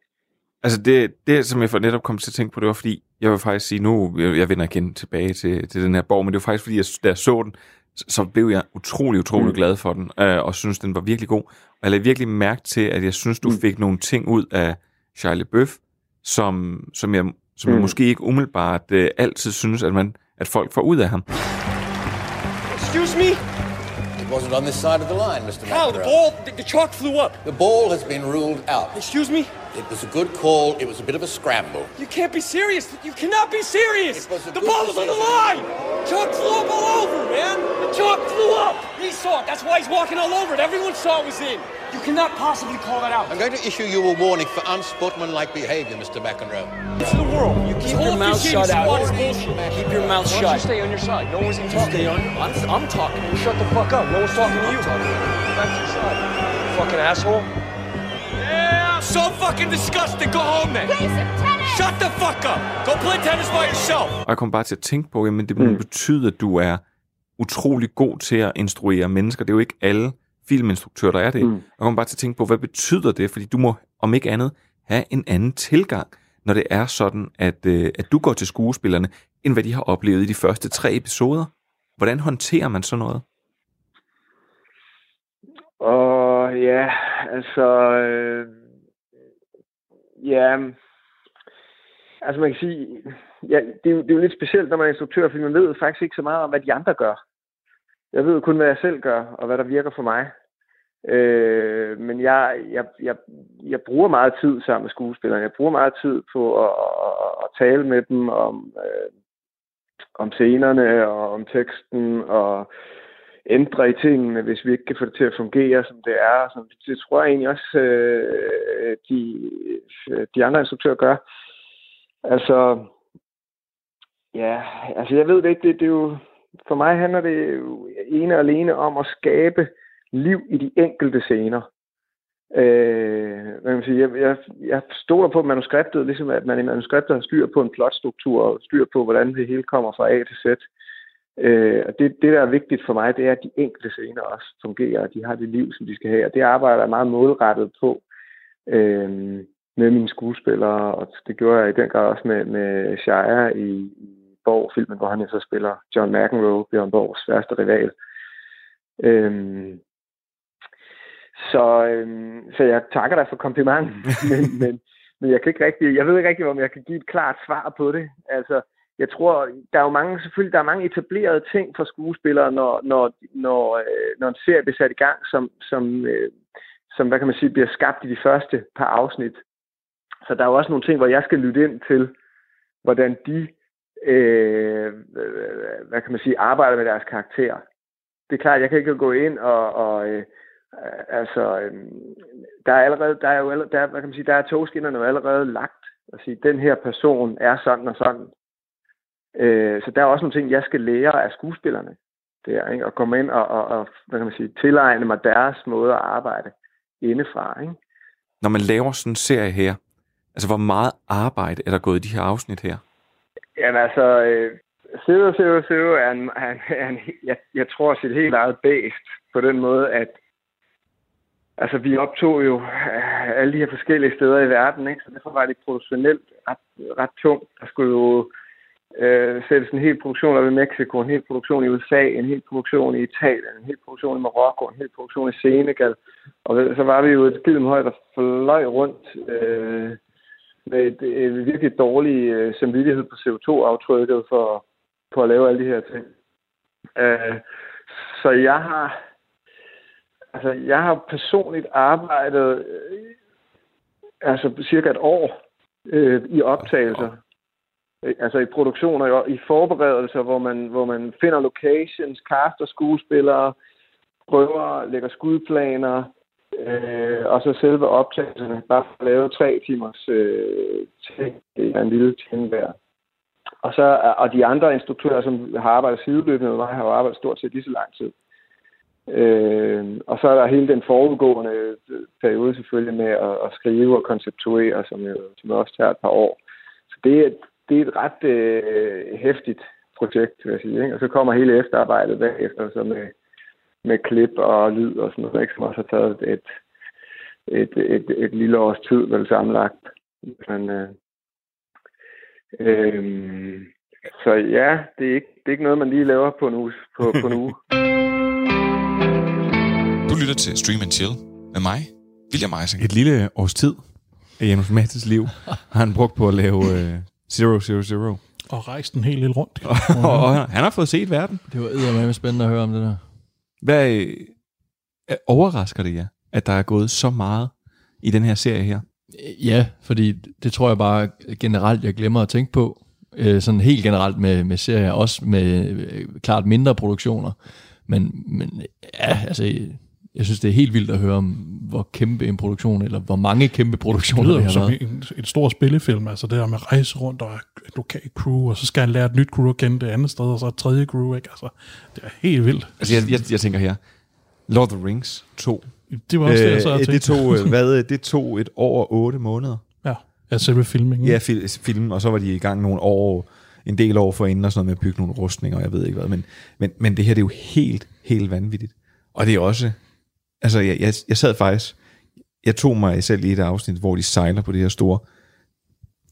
Speaker 2: Altså det, det, som jeg for netop kom til at tænke på, det var fordi, jeg vil faktisk sige, nu, jeg, jeg vender igen tilbage til, til den her borg, men det var faktisk fordi, jeg, da jeg så den, så, blev jeg utrolig, utrolig mm. glad for den, øh, og synes, den var virkelig god. Og jeg lagde virkelig mærke til, at jeg synes, du mm. fik nogle ting ud af Charlie Bøf, som, som jeg, som mm. jeg måske ikke umiddelbart uh, altid synes, at, man, at folk får ud af ham.
Speaker 10: Excuse me? It wasn't on this side of the line, Mr. How? The ball, the, the chalk flew up. The ball has been ruled out. Excuse me? It was a good call. It was a bit of a scramble. You can't be serious. You cannot be serious. The ball was on the line. Chalk flew up all over, man. The chalk flew up. He saw it. That's why he's walking all over it. Everyone saw it was in. You cannot possibly call that out. I'm going to issue you a warning for unsportsmanlike behavior, Mr. McEnroe. It's the world. You keep your mouth shut out. Keep your mouth shut. Why don't you stay on your side? No one's even talking. Stay on. I'm, I'm talking. You shut the fuck up. No one's talking to you. Talking. Back to your side. Fucking asshole. Yeah. So fucking disgusting. Go home then. Play some tennis. Shut the fuck up. Go play tennis by yourself.
Speaker 2: Og jeg kom bare til at tænke på, at det mm. betyder, at du er utrolig god til at instruere mennesker. Det er jo ikke alle filminstruktør, der er det. Mm. Og kommer bare til at tænke på, hvad betyder det? Fordi du må, om ikke andet, have en anden tilgang, når det er sådan, at, øh, at du går til skuespillerne, end hvad de har oplevet i de første tre episoder. Hvordan håndterer man sådan noget?
Speaker 9: Og ja, altså... Øh, ja, altså man kan sige, ja, det, er jo, det er jo lidt specielt, når man er instruktør, fordi man ved faktisk ikke så meget om, hvad de andre gør. Jeg ved kun, hvad jeg selv gør, og hvad der virker for mig. Øh, men jeg, jeg, jeg, jeg bruger meget tid sammen med skuespillerne. Jeg bruger meget tid på at, at, at tale med dem om, øh, om scenerne og om teksten og ændre i tingene, hvis vi ikke kan få det til at fungere, som det er. Så det tror jeg egentlig også, øh, de, de andre instruktører gør. Altså, ja, altså jeg ved det ikke, det, det er jo for mig handler det ene og alene om at skabe liv i de enkelte scener. Øh, hvad kan sige, jeg, jeg, jeg stoler på manuskriptet, ligesom at man i manuskriptet har styr på en plotstruktur og styr på, hvordan det hele kommer fra A til Z. Øh, og det, det, der er vigtigt for mig, det er, at de enkelte scener også fungerer, og de har det liv, som de skal have. Og det arbejder jeg meget målrettet på øh, med mine skuespillere, og det gjorde jeg i den grad også med, med Shire i, i Borg-filmen, hvor han så spiller John McEnroe, Bjørn Borgs værste rival. Øh, så, øhm, så jeg takker dig for komplimenten, men, men, men jeg kan ikke rigtig, jeg ved ikke rigtig, om jeg kan give et klart svar på det. Altså, jeg tror, der er jo mange, selvfølgelig, der er mange etablerede ting for skuespillere, når, når, når, øh, når en serie bliver sat i gang, som, som, øh, som, hvad kan man sige, bliver skabt i de første par afsnit. Så der er jo også nogle ting, hvor jeg skal lytte ind til, hvordan de, øh, hvad kan man sige, arbejder med deres karakterer. Det er klart, jeg kan ikke gå ind og, og øh, altså, øh, der er allerede, der er jo allerede, der, hvad kan man sige, der er togskinnerne jo allerede lagt. At sige, den her person er sådan og sådan. Øh, så der er også nogle ting, jeg skal lære af skuespillerne. Det er, ikke? At komme ind og, og, og hvad kan man sige, tilegne mig deres måde at arbejde indefra. Ikke?
Speaker 2: Når man laver sådan en serie her, altså hvor meget arbejde er der gået i de her afsnit her?
Speaker 9: Jamen altså, øh, Zero Zero Zero er en, er en, er en jeg, jeg tror, sit helt eget bæst på den måde, at altså, vi optog jo øh, alle de her forskellige steder i verden, ikke? så derfor var det produktionelt ret, ret tungt. Der skulle jo øh, sættes en hel produktion op i Mexico, en hel produktion i USA, en hel produktion i Italien, en hel produktion i Marokko, en hel produktion i Senegal. Og så var vi jo et højt, der fløj rundt øh, med et, et virkelig dårlig øh, samvittighed på CO2-aftrykket for, for at lave alle de her ting. Øh, så jeg har, altså, jeg har personligt arbejdet øh, altså cirka et år øh, i optagelser øh, altså i produktioner, og i forberedelser, hvor man, hvor man finder locations, caster skuespillere, prøver, lægger skudplaner, øh, og så selve optagelserne, bare for at lave tre timers øh, ting, det er en lille ting hver. Og, så, og de andre instruktører, som har arbejdet sideløbende med mig, har jo arbejdet stort set lige så lang tid. Øh, og så er der hele den forudgående øh, periode selvfølgelig med at, at skrive og konceptuere, som jo som også tager et par år. Så det, er, det er et ret øh, hæftigt projekt, vil jeg sige. Ikke? Og så kommer hele efterarbejdet bagefter, så med, med klip og lyd og sådan noget, ikke? som også har taget et, et, et, et, et lille års tid, vel sammenlagt. Men, øh, øh, så ja, det er, ikke, det er ikke noget, man lige laver på en uge. På, på en uge.
Speaker 1: Du lytter til Stream and Chill med mig, William Eising.
Speaker 2: Et lille års tid af Janus Mattes liv har han brugt på at lave øh, Zero, zero, zero.
Speaker 6: Og rejst en helt lille rundt.
Speaker 2: og, og, han har fået set verden.
Speaker 5: Det var eddermame spændende at høre om det der.
Speaker 2: Hvad øh, overrasker det jer, at der er gået så meget i den her serie her?
Speaker 5: Ja, fordi det tror jeg bare generelt, jeg glemmer at tænke på. Øh, sådan helt generelt med, med serier, også med øh, klart mindre produktioner. Men, men ja, altså jeg synes, det er helt vildt at høre om, hvor kæmpe en produktion, eller hvor mange kæmpe produktioner
Speaker 6: det, det har som været. En, en stor spillefilm, altså det der med rejse rundt og et lokalt crew, og så skal han lære et nyt crew at kende det andet sted, og så et tredje crew, ikke? Altså, det er helt vildt.
Speaker 2: Altså, jeg, jeg, jeg tænker her, Lord of the Rings 2.
Speaker 6: Det var også det, jeg så
Speaker 2: øh, det tog, øh, hvad, det tog et år og otte måneder.
Speaker 6: Ja, ja selve filmingen.
Speaker 2: Ja, fil, film, og så var de i gang nogle år, en del år forinden, og sådan noget med at bygge nogle rustninger, og jeg ved ikke hvad. Men, men, men det her, det er jo helt, helt vanvittigt. Og det er også Altså, jeg, jeg, jeg sad faktisk, jeg tog mig selv i et afsnit, hvor de sejler på det her store,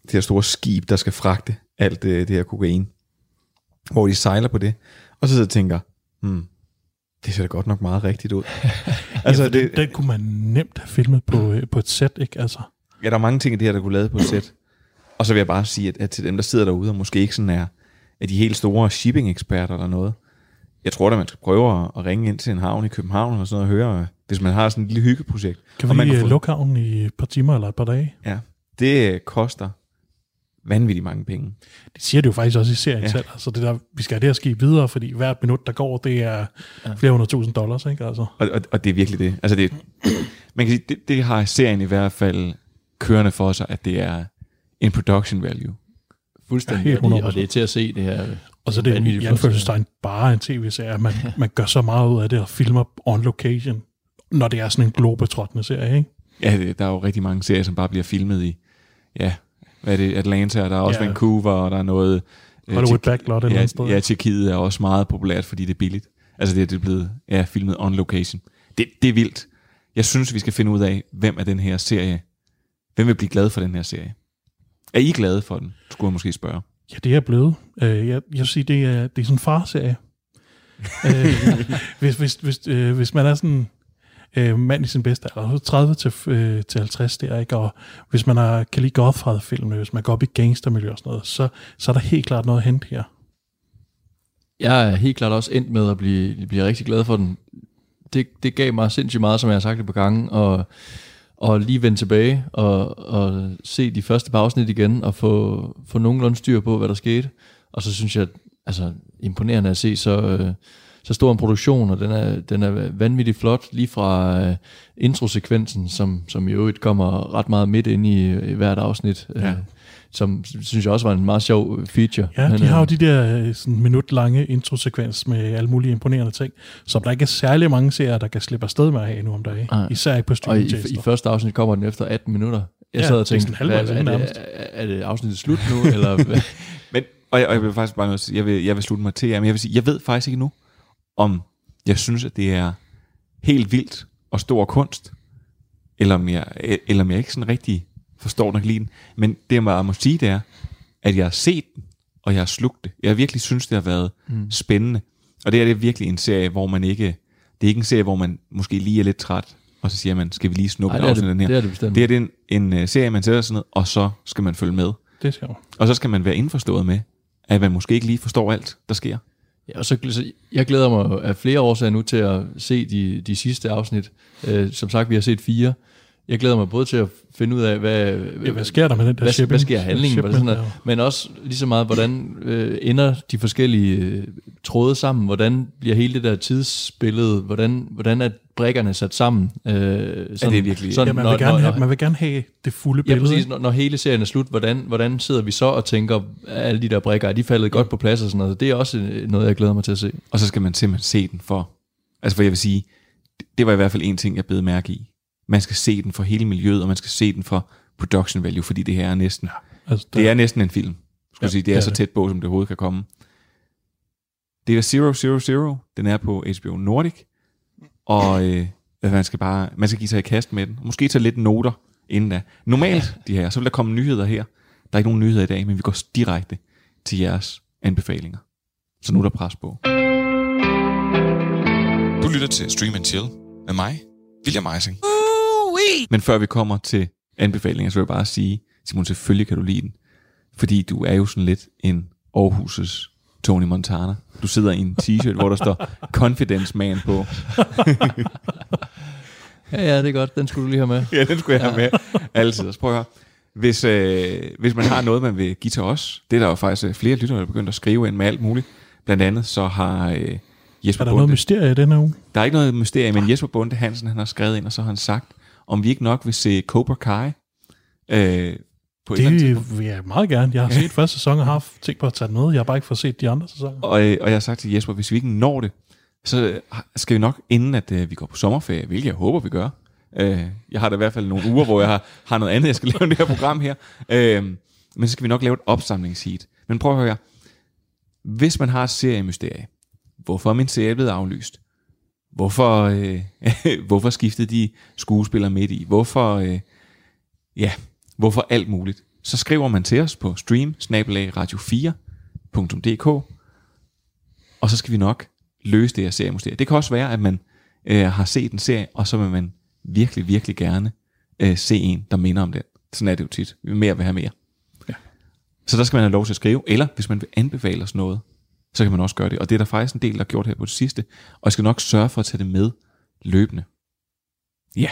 Speaker 2: det her store skib, der skal fragte alt det, det her kokain. Hvor de sejler på det. Og så sidder jeg og tænker, hmm, det ser da godt nok meget rigtigt ud.
Speaker 6: altså, ja, det, den kunne man nemt have filmet på, øh, på et sæt, ikke? Altså.
Speaker 2: Ja, der er mange ting i det her, der kunne lave på et sæt. Og så vil jeg bare sige, at, at til dem, der sidder derude, og måske ikke sådan er, er de helt store shipping-eksperter eller noget, jeg tror da, man skal prøve at, ringe ind til en havn i København og sådan noget, og høre, hvis man har sådan et lille hyggeprojekt.
Speaker 6: Kan vi lige lukke havnen i et par timer eller et par dage?
Speaker 2: Ja, det koster vanvittigt mange penge.
Speaker 6: Det siger det jo faktisk også i serien ja. selv. Altså det der, vi skal have det her skib videre, fordi hvert minut, der går, det er ja. flere hundrede tusind dollars. Ikke? Altså.
Speaker 2: Og, og, og det er virkelig det. Altså det, man kan sige, det, det har serien i hvert fald kørende for sig, at det er en production value.
Speaker 5: Fuldstændig, ja, og, det, og det er til at se det her
Speaker 6: Og så er det i anførselstegn bare en tv-serie. Man, man gør så meget ud af det og filmer on location, når det er sådan en globetrottende serie, ikke?
Speaker 2: Ja, det, der er jo rigtig mange serier, som bare bliver filmet i, ja, hvad er det, Atlanta, og der er også ja. Vancouver, og der er noget...
Speaker 6: Hollywood Backlot eller
Speaker 2: ja,
Speaker 6: sted.
Speaker 2: Ja, Tjekkiet er også meget populært, fordi det er billigt. Altså det, det er blevet ja, filmet on location. Det, det er vildt. Jeg synes, vi skal finde ud af, hvem er den her serie, hvem vil blive glad for den her serie? Er I glade for den, skulle jeg måske spørge.
Speaker 6: Ja, det er blevet. Uh, jeg, jeg vil sige, det er, det er sådan en farserie. uh, hvis, hvis, hvis, uh, hvis man er sådan uh, mand i sin bedste alder, 30 til, uh, til 50 der, ikke? og hvis man er, kan lide Godfather-film, hvis man går op i gangstermiljø og sådan noget, så, så er der helt klart noget at hente her.
Speaker 5: Jeg er helt klart også endt med at blive, blive rigtig glad for den. Det, det gav mig sindssygt meget, som jeg har sagt det på gange, og, og lige vende tilbage og, og se de første par afsnit igen, og få, få nogenlunde styr på, hvad der skete. Og så synes jeg, altså imponerende at se så, øh, så stor en produktion, og den er, den er vanvittigt flot, lige fra øh, introsekvensen, som, som i øvrigt kommer ret meget midt ind i, øh, i hvert afsnit. Øh, ja. Som synes jeg også var en meget sjov feature.
Speaker 6: Ja, Men, de har jo de der sådan minut-lange introsekvens med alle mulige imponerende ting, som der ikke er særlig mange serier, der kan slippe afsted med at have nu om dagen. Ah. Især ikke på streaming
Speaker 5: Og i, i første afsnit kommer den efter 18 minutter. Jeg ja, sad og tænkte, hvad, er, det, er det afsnittet slut nu? eller hvad?
Speaker 2: Men, og, jeg, og jeg vil faktisk bare sige, jeg vil, jeg vil slutte mig til jer, men jeg vil sige, jeg ved faktisk ikke nu, om jeg synes, at det er helt vildt og stor kunst, eller om jeg, eller om jeg ikke sådan rigtig forstår nok lige den. Men det, jeg må sige, det er, at jeg har set den, og jeg har slugt det. Jeg virkelig synes, det har været mm. spændende. Og det er det virkelig en serie, hvor man ikke... Det er ikke en serie, hvor man måske lige er lidt træt, og så siger man, skal vi lige snuppe
Speaker 5: Ej, det den her? Det er det bestemt.
Speaker 2: Det er en, en uh, serie, man sætter sig ned, og så skal man følge med.
Speaker 6: Det skal man.
Speaker 2: Og så skal man være indforstået med, at man måske ikke lige forstår alt, der sker.
Speaker 5: Ja, og så, så jeg glæder mig af flere årsager nu til at se de, de sidste afsnit. Uh, som sagt, vi har set fire. Jeg glæder mig både til at finde ud af, hvad,
Speaker 6: ja, hvad sker der med den der
Speaker 5: hvad,
Speaker 6: shipping?
Speaker 5: hvad sker handlingen, hvad sådan noget, men også lige så meget, hvordan øh, ender de forskellige øh, tråde sammen, hvordan bliver hele det der tidsbillede, hvordan, hvordan er brækkerne sat sammen. Øh, sådan,
Speaker 2: ja, det er virkelig...
Speaker 6: Sådan, ja, man, vil når, gerne have, man vil gerne have det fulde billede.
Speaker 5: Ja, præcis. Når, når hele serien er slut, hvordan, hvordan sidder vi så og tænker, alle de der brækker, er de faldet ja. godt på plads og sådan noget. Det er også øh, noget, jeg glæder mig til at se.
Speaker 2: Og så skal man simpelthen se den for, altså for jeg vil sige, det var i hvert fald en ting, jeg blev mærke i man skal se den for hele miljøet, og man skal se den for production value, fordi det her er næsten, ja, altså, det, det er næsten en film. Skulle ja, sige, det er, det er så tæt på, som det overhovedet kan komme. Det er Zero Zero Zero. Den er på HBO Nordic. Og øh, man skal bare man skal give sig i kast med den. Måske tage lidt noter inden da. Normalt, de her, så vil der komme nyheder her. Der er ikke nogen nyheder i dag, men vi går direkte til jeres anbefalinger. Så nu er der pres på.
Speaker 1: Du lytter til Stream and Chill med mig, William Eising.
Speaker 2: Men før vi kommer til anbefalinger, så vil jeg bare sige, Simon, selvfølgelig kan du lide den. Fordi du er jo sådan lidt en Aarhus' Tony Montana. Du sidder i en t-shirt, hvor der står Confidence Man på.
Speaker 5: ja, ja, det er godt. Den skulle du lige have med.
Speaker 2: ja, den skulle jeg have med. Altid. Så prøv at høre. Hvis, øh, hvis man har noget, man vil give til os, det er der jo faktisk øh, flere lyttere, der er begyndt at skrive ind med alt muligt. Blandt andet så har øh, Jesper
Speaker 6: Er der
Speaker 2: Bunde,
Speaker 6: noget mysterie i denne uge?
Speaker 2: Der er ikke noget mysterie, men Jesper Bunde Hansen, han har skrevet ind, og så har han sagt, om vi ikke nok vil se Cobra Kai øh, på
Speaker 6: det vil jeg meget gerne. Jeg har set første sæson og har tænkt på at tage noget. Jeg har bare ikke fået set de andre sæsoner.
Speaker 2: Og, øh, og jeg har sagt til Jesper, hvis vi ikke når det, så skal vi nok, inden at øh, vi går på sommerferie, hvilket jeg håber, vi gør. Øh, jeg har da i hvert fald nogle uger, hvor jeg har, har noget andet, jeg skal lave det her program her. Øh, men så skal vi nok lave et opsamlingsheat. Men prøv at høre. Hvis man har et seriemysterie, hvorfor er min serie blevet aflyst? Hvorfor, øh, hvorfor skiftede de skuespillere midt i? Hvorfor, øh, ja, hvorfor alt muligt? Så skriver man til os på stream radio4.dk og så skal vi nok løse det her seriemuseum. Det kan også være, at man øh, har set en serie, og så vil man virkelig, virkelig gerne øh, se en, der minder om den. Sådan er det jo tit. Vi mere vil have mere. Ja. Så der skal man have lov til at skrive, eller hvis man vil anbefale os noget, så kan man også gøre det. Og det er der faktisk en del, der har gjort her på det sidste. Og jeg skal nok sørge for at tage det med løbende. Ja.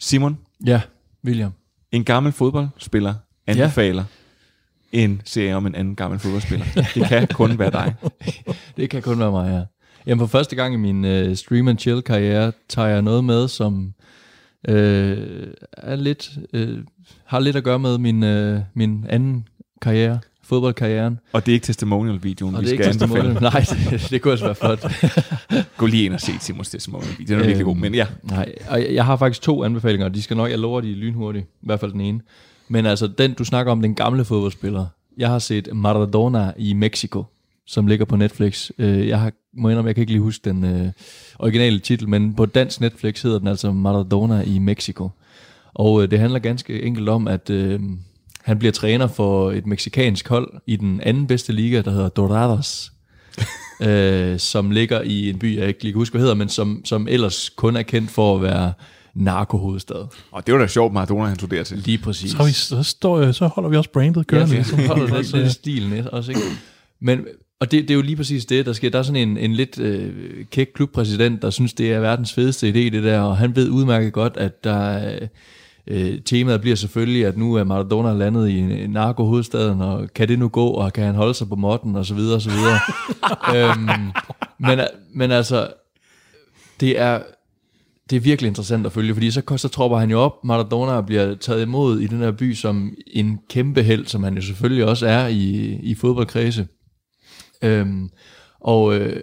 Speaker 2: Simon?
Speaker 5: Ja, William.
Speaker 2: En gammel fodboldspiller anbefaler ja. en serie om en anden gammel fodboldspiller. det kan kun være dig.
Speaker 5: det kan kun være mig, ja. Jamen for første gang i min uh, stream and chill karriere tager jeg noget med, som uh, er lidt, uh, har lidt at gøre med min, uh, min anden karriere. Fodboldkarrieren.
Speaker 2: Og det er ikke testimonial-videoen,
Speaker 5: Og
Speaker 2: vi skal anbefale.
Speaker 5: Nej, det, det kunne også være flot.
Speaker 2: Gå lige ind og se Simons testimonial-video. Den er virkelig god, men ja.
Speaker 5: Nej, og jeg- jeg har faktisk to anbefalinger, de skal nok, jeg lover, de lynhurtige. I hvert fald den ene. Men altså, den du snakker om, den gamle fodboldspiller. Jeg har set Maradona i Mexico, som ligger på Netflix. Øh, Jeg har, må indrømme, jeg kan ikke lige huske den øh, originale titel, men på dansk Netflix hedder den altså Maradona i Mexico. Og øh, det handler ganske enkelt om, at øh, han bliver træner for et meksikansk hold i den anden bedste liga, der hedder Dorados. øh, som ligger i en by, jeg ikke lige kan huske, hvad hedder, men som, som ellers kun er kendt for at være narkohovedstad.
Speaker 2: Og det var da sjovt, Maradona han tog dertil.
Speaker 5: Lige præcis.
Speaker 6: Så, er vi, så, står, så holder vi også brandet kørende.
Speaker 5: Ja,
Speaker 6: ligesom.
Speaker 5: så holder det
Speaker 6: Så,
Speaker 5: lidt stilen lidt også, ikke? Men, og det, det er jo lige præcis det, der sker. Der er sådan en, en lidt øh, kæk klubpræsident, der synes, det er verdens fedeste idé, det der, og han ved udmærket godt, at der øh, temaet bliver selvfølgelig, at nu er Maradona landet i narkohovedstaden, og kan det nu gå, og kan han holde sig på måtten, og så videre, og så videre. øhm, men, men altså, det er, det er virkelig interessant at følge, fordi så, så tropper han jo op, Maradona bliver taget imod i den her by som en kæmpe held, som han jo selvfølgelig også er i, i fodboldkredse. Øhm, og, øh,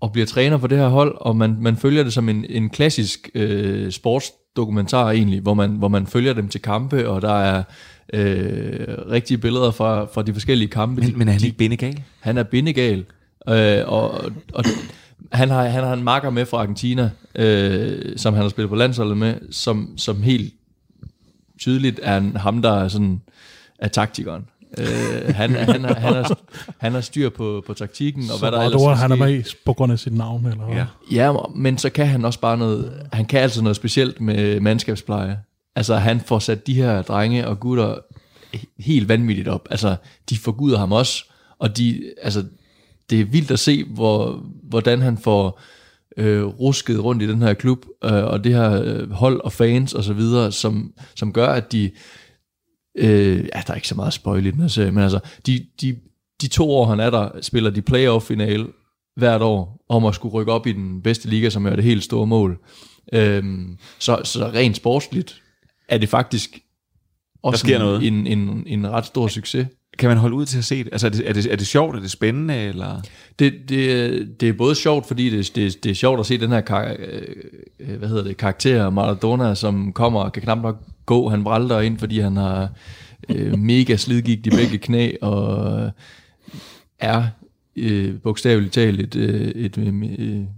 Speaker 5: og bliver træner for det her hold, og man, man følger det som en, en klassisk øh, sportsdokumentar egentlig, hvor man, hvor man følger dem til kampe, og der er øh, rigtige billeder fra, fra de forskellige kampe.
Speaker 2: Men, men er han ikke bindegal?
Speaker 5: Han er bindegal, øh, og, og han har, han har en marker med fra Argentina, øh, som han har spillet på landsholdet med, som, som helt tydeligt er en, ham, der er, sådan, er taktikeren. Øh, han, han, han, han, har, han har styr på, på taktikken, og
Speaker 6: så
Speaker 5: hvad der ellers
Speaker 6: han er med på grund af sit navn, eller hvad?
Speaker 2: Ja.
Speaker 5: Ja, men så kan han også bare noget, han kan altså noget specielt med mandskabspleje. Altså han får sat de her drenge og gutter helt vanvittigt op. Altså de forguder ham også, og de, altså, det er vildt at se, hvor, hvordan han får øh, rusket rundt i den her klub, øh, og det her øh, hold og fans og så videre, som, som gør, at de, øh, ja, der er ikke så meget spoil i den her serie, men altså, de, de, de to år, han er der, spiller de playoff-finale hvert år, om at skulle rykke op i den bedste liga, som er det helt store mål. Øhm, så, så rent sportsligt er det faktisk også
Speaker 2: sker
Speaker 5: en,
Speaker 2: noget.
Speaker 5: En, en, en ret stor succes.
Speaker 2: Kan man holde ud til at se det? Altså, er det, er det, er det sjovt? Er det spændende? Eller?
Speaker 5: Det, det, det er både sjovt, fordi det, det, det er sjovt at se den her kar, øh, hvad hedder det, karakter Maradona, som kommer og kan knap nok gå. Han vralter ind, fordi han har øh, mega slidgigt i begge knæ, og er øh, bogstaveligt talt et, øh, et øh,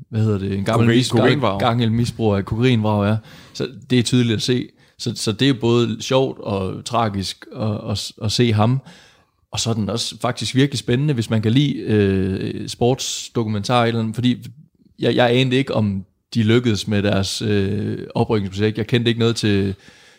Speaker 5: hvad hedder det, en gammel,
Speaker 2: Kokain-
Speaker 5: mis, gammel misbrug af kokainvrag er. Så det er tydeligt at se. Så, så det er både sjovt og tragisk at, at, at se ham. Og så er den også faktisk virkelig spændende, hvis man kan lide øh, sportsdokumentarer, eller andet, fordi jeg, jeg anede ikke, om de lykkedes med deres øh, oprykningsprojekt. Jeg kendte ikke noget til,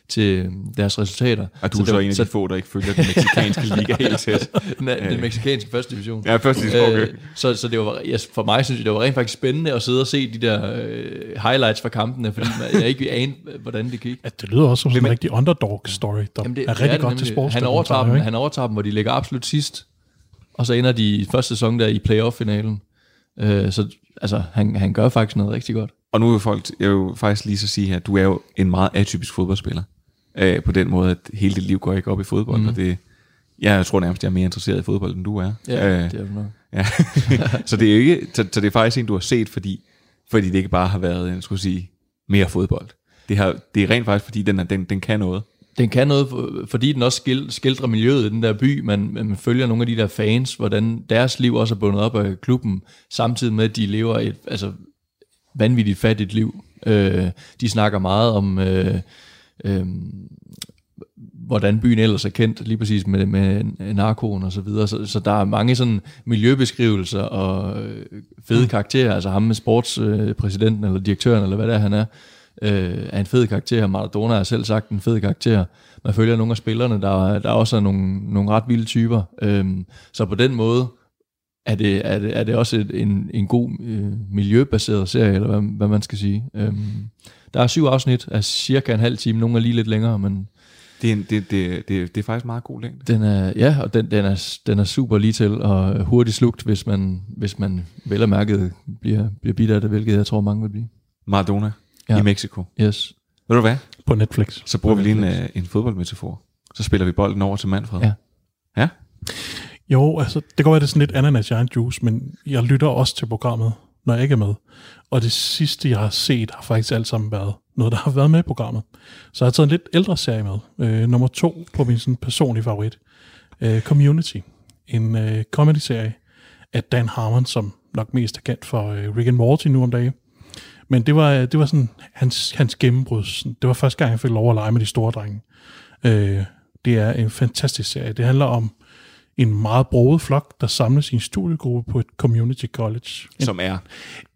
Speaker 5: til deres resultater.
Speaker 2: Og du er så, så en af de få, der ikke følger den meksikanske liga helt tæt.
Speaker 5: Na, den meksikanske første division.
Speaker 2: Ja, første division, okay.
Speaker 5: Øh, så, så det var, ja, for mig synes jeg, det var rent faktisk spændende at sidde og se de der øh, highlights fra kampene, fordi man, jeg ikke anede, hvordan det gik.
Speaker 6: Ja, det lyder også som sådan en rigtig underdog-story, der
Speaker 5: Jamen det,
Speaker 6: er rigtig
Speaker 5: det
Speaker 6: godt til
Speaker 5: nemlig.
Speaker 6: sports.
Speaker 5: Han overtager, dem, han overtager dem, hvor de ligger absolut sidst, og så ender de i første sæson der i playoff-finalen. Øh, så altså, han, han gør faktisk noget rigtig godt.
Speaker 2: Og nu vil folk, jeg vil jo faktisk lige så sige her, du er jo en meget atypisk fodboldspiller. Øh, på den måde, at hele dit liv går ikke op i fodbold,
Speaker 5: Mhm.
Speaker 2: mm. og det, jeg tror nærmest, jeg er mere interesseret i fodbold, end du er.
Speaker 5: Ja,
Speaker 2: Øh,
Speaker 5: det er nok.
Speaker 2: Ja. så det er ikke, så, så det er faktisk en, du har set, fordi, fordi det ikke bare har været, jeg skulle sige, mere fodbold. Det, har, det er rent faktisk, fordi den, er, den, den kan noget.
Speaker 5: Den kan noget, for- fordi den også skil- skildrer miljøet i den der by. Man, man følger nogle af de der fans, hvordan deres liv også er bundet op af klubben, samtidig med, at de lever et altså, vanvittigt fattigt liv. Øh, de snakker meget om, øh, øh, hvordan byen ellers er kendt, lige præcis med, med narkoen og så videre. Så, så der er mange sådan miljøbeskrivelser og øh, fede karakterer. Altså ham med sportspræsidenten eller direktøren, eller hvad det er, han er, øh, er en fed karakter. Maradona er selv sagt en fed karakter. Man følger nogle af spillerne, der, der også er nogle, nogle ret vilde typer. Øhm, så på den måde er det, er det, er det også et, en, en god øh, miljøbaseret serie, eller hvad, hvad man skal sige. Øhm, der er syv afsnit af cirka en halv time, nogle er lige lidt længere, men
Speaker 2: Det er, en, det, det, det, det er faktisk meget god længde.
Speaker 5: den er, ja, og den, den, er, den er super lige til og hurtigt slugt, hvis man, hvis man vel og mærket bliver, bliver bidt af det, hvilket jeg tror mange vil blive.
Speaker 2: Maradona
Speaker 5: Ja.
Speaker 2: i Mexico.
Speaker 5: Yes.
Speaker 2: Ved du hvad?
Speaker 6: På Netflix.
Speaker 2: Så bruger
Speaker 5: På
Speaker 2: vi lige en, øh, en fodboldmetafor. Så spiller vi bolden over til Manfred.
Speaker 5: Ja.
Speaker 2: Ja?
Speaker 6: Jo, altså, det kan være, det er sådan lidt ananas giant juice, men jeg lytter også til programmet, når jeg ikke er med. Og det sidste, jeg har set, har faktisk alt sammen været noget, der har været med i programmet. Så jeg har taget en lidt ældre serie med. Øh, nummer to på min sådan, personlige favorit. Øh, Community. En øh, comedy-serie af Dan Harmon, som nok mest er kendt for øh, Rick and Morty nu om dagen. Men det var, det var sådan hans, hans gennembrud. Det var første gang, jeg fik lov at lege med de store drenge. Øh, det er en fantastisk serie. Det handler om en meget broet flok, der samles i en studiegruppe på et community college.
Speaker 2: Som er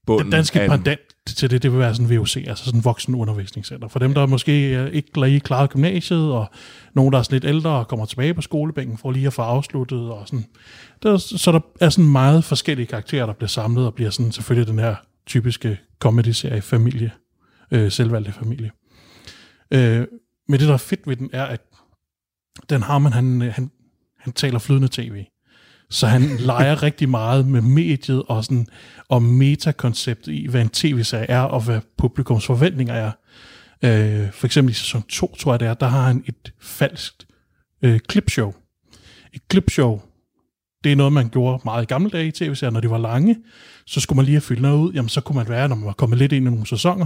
Speaker 6: bunden Den danske pendant til det, det vil være sådan en VUC, altså sådan en voksen undervisningscenter. For dem, der måske ikke lige klaret gymnasiet, og nogen, der er sådan lidt ældre og kommer tilbage på skolebænken for lige at få afsluttet. Og sådan. Der, så der er sådan meget forskellige karakterer, der bliver samlet, og bliver sådan selvfølgelig den her typiske comedy-serie familie, øh, selvvalgte familie. Øh, men det, der er fedt ved den, er, at den har man, han, han, han taler flydende tv. Så han leger rigtig meget med mediet og, sådan, og metakonceptet i, hvad en tv-serie er, og hvad publikums forventninger er. Øh, for eksempel i sæson 2, tror jeg det er, der har han et falskt øh, clipshow. Et clipshow, det er noget, man gjorde meget i gamle dage i tv-serier, når de var lange. Så skulle man lige have fyldt noget ud. Jamen, så kunne man være, når man var kommet lidt ind i nogle sæsoner,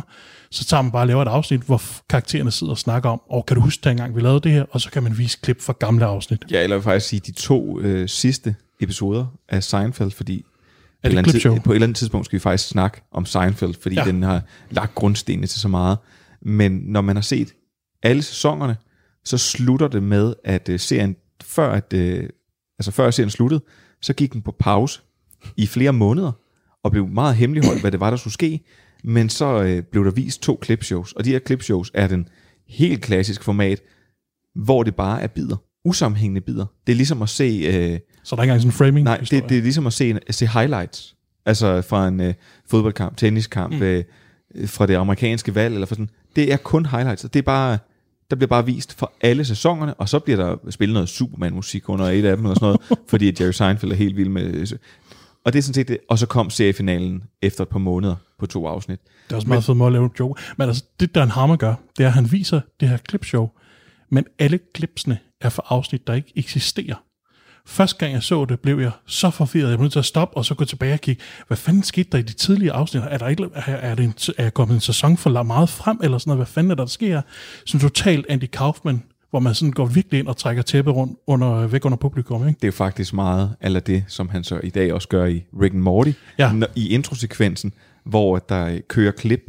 Speaker 6: så tager man bare og laver et afsnit, hvor karaktererne sidder og snakker om, og kan du huske, dengang vi lavede det her? Og så kan man vise klip fra gamle afsnit.
Speaker 2: Ja, eller faktisk sige de to øh, sidste episoder af Seinfeld, fordi
Speaker 6: er
Speaker 2: på,
Speaker 6: det
Speaker 2: et tid, på et eller andet tidspunkt skal vi faktisk snakke om Seinfeld, fordi ja. den har lagt grundstenene til så meget. Men når man har set alle sæsonerne, så slutter det med, at uh, serien, før, at, uh, altså før serien sluttede, så gik den på pause i flere måneder, og blev meget hemmeligholdt, hvad det var, der skulle ske. Men så uh, blev der vist to clipshows, og de her clipshows er den helt klassiske format, hvor det bare er bidder. Usammenhængende bidder. Det er ligesom at se... Uh,
Speaker 6: så der er ikke engang sådan en framing
Speaker 2: Nej, det, det er ligesom at se, at se highlights. Altså fra en uh, fodboldkamp, tenniskamp, mm. uh, fra det amerikanske valg, eller for sådan. Det er kun highlights. Det er bare, der bliver bare vist for alle sæsonerne, og så bliver der spillet noget Superman-musik under et af dem, og sådan noget, fordi Jerry Seinfeld er helt vild med... Og det er sådan set det. Og så kom seriefinalen efter et par måneder på to afsnit.
Speaker 6: Det er også meget fedt måde at lave en joke. Men altså, det Dan Hammer gør, det er, at han viser det her clipshow, men alle klipsene er for afsnit, der ikke eksisterer. Første gang jeg så det, blev jeg så forvirret. Jeg blev nødt til at stoppe og så gå tilbage og kigge, hvad fanden skete der i de tidlige afsnit? Er der ikke, er, er, det en, er jeg kommet en sæson for meget frem, eller sådan noget? Hvad fanden er der, der sker? Sådan totalt Andy Kaufman, hvor man sådan går virkelig ind og trækker tæppet rundt under, væk under publikum. Ikke?
Speaker 2: Det er faktisk meget eller det, som han så i dag også gør i Rick and Morty.
Speaker 6: Ja.
Speaker 2: I introsekvensen, hvor der kører klip,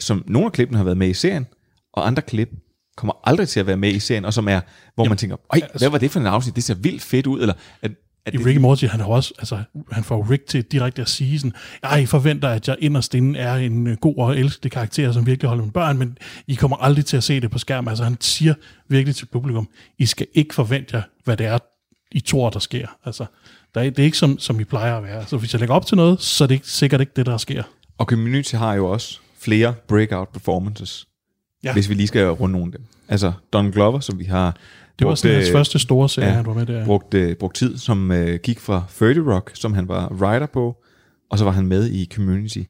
Speaker 2: som nogle af klippene har været med i serien, og andre klip kommer aldrig til at være med i serien, og som er, hvor Jamen, man tænker, Ej, altså, hvad var det for en afsnit? Det ser vildt fedt ud, eller at,
Speaker 6: at I Rick Morty, han har også, altså, han får Rick til direkte at sige sådan, jeg forventer, at jeg inderst inde er en øh, god og elskelig karakter, som virkelig holder med børn, men I kommer aldrig til at se det på skærm. Altså, han siger virkelig til publikum, I skal ikke forvente jer, hvad det er, I tror, der sker. Altså, der er, det er ikke som, som I plejer at være. Så altså, hvis jeg lægger op til noget, så er det ikke, sikkert ikke det, der sker.
Speaker 2: Og Community har jo også flere breakout performances ja. hvis vi lige skal runde nogle af dem. Altså Don Glover, som vi har...
Speaker 6: Det var sådan hans første store serie, ja, han var med der.
Speaker 2: Brugt, uh, brugt tid, som uh, gik fra 30 Rock, som han var writer på, og så var han med i Community,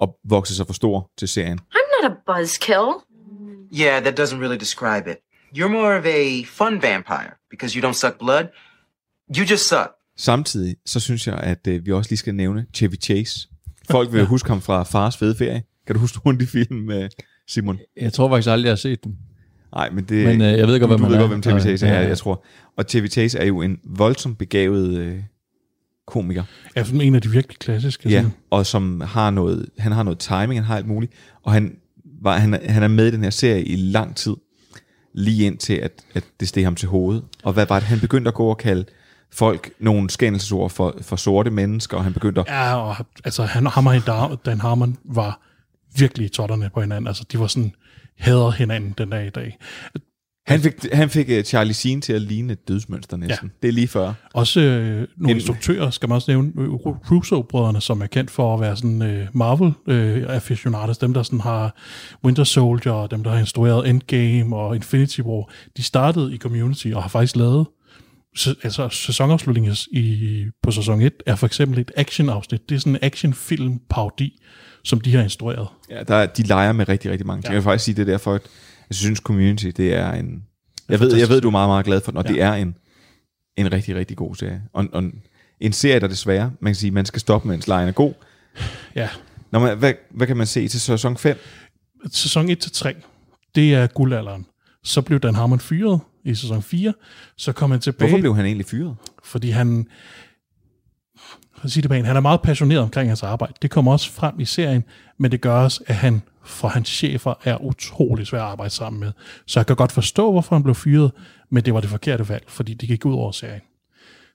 Speaker 2: og voksede sig for stor til serien.
Speaker 11: I'm not a buzzkill.
Speaker 12: Yeah, that doesn't really describe it. You're more of a fun vampire, because you don't suck blood. You just suck.
Speaker 2: Samtidig, så synes jeg, at uh, vi også lige skal nævne Chevy Chase. Folk vil huske ham fra Fars Fede Ferie. Kan du huske af de film med Simon?
Speaker 5: Jeg tror faktisk aldrig, jeg har set dem.
Speaker 2: Nej, men det...
Speaker 5: Men øh, jeg ved ikke, hvem
Speaker 2: du,
Speaker 5: du
Speaker 2: ved
Speaker 5: godt,
Speaker 2: hvem Chevy Chase er, ja, jeg tror. Og Chevy Chase er jo en voldsomt begavet øh, komiker.
Speaker 6: Ja, som en af de virkelig klassiske.
Speaker 2: Ja, og som har noget, han har noget timing, han har alt muligt, og han, var, han, han er med i den her serie i lang tid, lige indtil at, at det steg ham til hovedet. Og hvad var det, han begyndte at gå og kalde folk nogle skændelsesord for, for sorte mennesker, og han begyndte at...
Speaker 6: Ja, og altså han, ham og Dan Harmon var virkelig totterne på hinanden. Altså, de var sådan, hader hinanden den dag i dag.
Speaker 2: Han fik, han fik uh, Charlie Sheen til at ligne et dødsmønster næsten. Ja. Det er lige før.
Speaker 6: Også øh, nogle en, instruktører, skal man også nævne, Russo-brødrene, som er kendt for at være sådan øh, Marvel-aficionados, øh, dem der sådan har Winter Soldier, dem der har instrueret Endgame og Infinity War, de startede i Community og har faktisk lavet altså sæsonafslutningen i, på sæson 1 er for eksempel et action-afsnit. Det er sådan en actionfilm-parodi, som de har instrueret.
Speaker 2: Ja, der, de leger med rigtig, rigtig mange ting. Ja. Jeg vil faktisk sige det derfor, at jeg synes, Community, det er en... Jeg ved, jeg ved, du er meget, meget glad for den, og ja. det er en en rigtig, rigtig god serie. Og, og en serie, der desværre, man kan sige, man skal stoppe, mens lejen er god.
Speaker 6: Ja.
Speaker 2: Når man, hvad, hvad kan man se til sæson 5?
Speaker 6: Sæson 1-3, det er guldalderen. Så blev Dan Harmon fyret i sæson 4. Så kom han tilbage.
Speaker 2: Hvorfor blev han egentlig fyret?
Speaker 6: Fordi han, at sige det pænt, han er meget passioneret omkring hans arbejde. Det kommer også frem i serien, men det gør også, at han for hans chefer er utrolig svært at arbejde sammen med. Så jeg kan godt forstå, hvorfor han blev fyret, men det var det forkerte valg, fordi det gik ud over serien.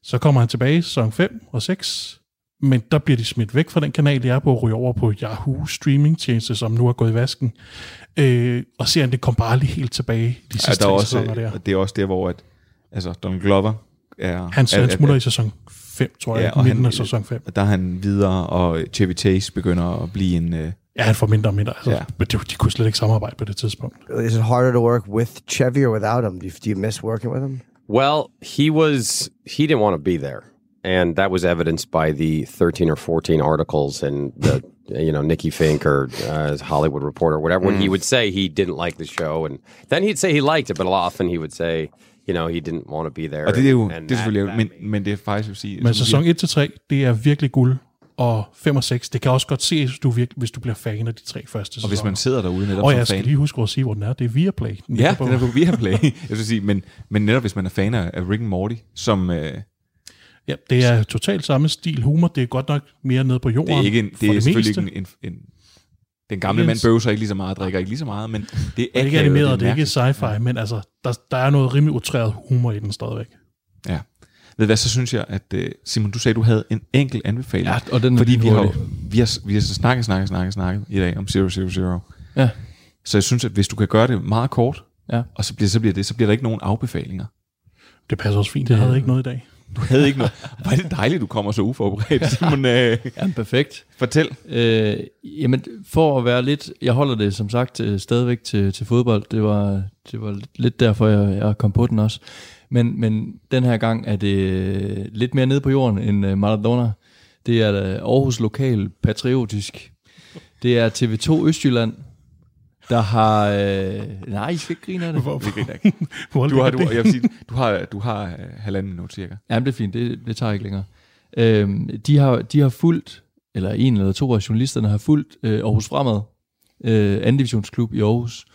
Speaker 6: Så kommer han tilbage i sæson 5 og 6, men der bliver de smidt væk fra den kanal, de er på, og ryger over på Yahoo streamingtjeneste, som nu er gået i vasken. Øh, og serien, det kom bare lige helt tilbage de sidste
Speaker 2: ja, der er også,
Speaker 6: sæsoner der.
Speaker 2: Det er også der, hvor at, altså, Donald Glover er...
Speaker 6: Han,
Speaker 2: er,
Speaker 6: han smutter i sæson 5, tror jeg, ja, midten af sæson 5.
Speaker 2: Der er han videre, og Chevy Chase begynder at blive en... Uh,
Speaker 6: Ja, han får mindre og mindre. Altså, ja. Men de, de kunne slet ikke samarbejde på det tidspunkt.
Speaker 11: Is it harder to work with Chevy or without him? Do you, do you miss working with him?
Speaker 13: Well, he was he didn't want to be there, and that was evidenced by the thirteen or fourteen articles and the you know Nikki Fink or uh, Hollywood Reporter, or whatever. Mm. When he would say he didn't like the show, and then he'd say he liked it, but often he would say. You know, he didn't want to be there.
Speaker 2: Og det er jo, det er selvfølgelig, men, men det er faktisk at sige...
Speaker 6: Men sæson 1-3, det er virkelig guld og 5 og 6, det kan også godt se, hvis du, virke, hvis du bliver fan af de tre første sæsoner.
Speaker 2: Og hvis man sidder derude netop
Speaker 6: og
Speaker 2: som
Speaker 6: jeg skal
Speaker 2: fan.
Speaker 6: lige huske at sige, hvor den er. Det er Viaplay. Den
Speaker 2: ja, den er på Viaplay. jeg vil sige, men, men netop hvis man er fan af Rick and Morty, som... Øh,
Speaker 6: ja, det er totalt samme stil humor. Det er godt nok mere nede på jorden.
Speaker 2: Det er, ikke en, det er
Speaker 6: det
Speaker 2: selvfølgelig
Speaker 6: meste.
Speaker 2: ikke en, en, en den gamle mand bøvser ikke lige så meget, drikker ikke lige så meget, men det er
Speaker 6: det er ikke animeret, det er ikke sci-fi, ja. men altså, der, der er noget rimelig utræret humor i den stadigvæk.
Speaker 2: Ja. Ved hvad, så synes jeg, at Simon, du sagde, du havde en enkelt anbefaling.
Speaker 5: Ja, og den
Speaker 2: fordi vi har, vi har, vi har snakket, snakket, snakket, snakket i dag om 000.
Speaker 5: Ja.
Speaker 2: Så jeg synes, at hvis du kan gøre det meget kort,
Speaker 5: ja.
Speaker 2: og så bliver, så bliver det, så bliver der ikke nogen afbefalinger.
Speaker 6: Det passer også fint. Jeg havde ikke noget i dag.
Speaker 2: Du havde ikke noget. Er det dejligt, du kommer så uforberedt, Simon. Øh,
Speaker 5: ja, perfekt.
Speaker 2: Fortæl.
Speaker 5: Øh, jamen, for at være lidt... Jeg holder det som sagt stadigvæk til, til fodbold. Det var, det var lidt derfor, jeg, jeg kom på den også. Men, men den her gang er det lidt mere nede på jorden end Maradona. Det er Aarhus Lokal Patriotisk. Det er TV2 Østjylland, der har... Øh, nej, I skal ikke grine af det.
Speaker 2: Vi ikke. du har, du, jeg vil sige, du har, du har uh, halvanden minut cirka.
Speaker 5: Jamen, det er fint. Det, det tager ikke længere. Øhm, de, har, de har fulgt, eller en eller to af journalisterne har fulgt øh, Aarhus Fremad, øh, anden divisionsklub i Aarhus,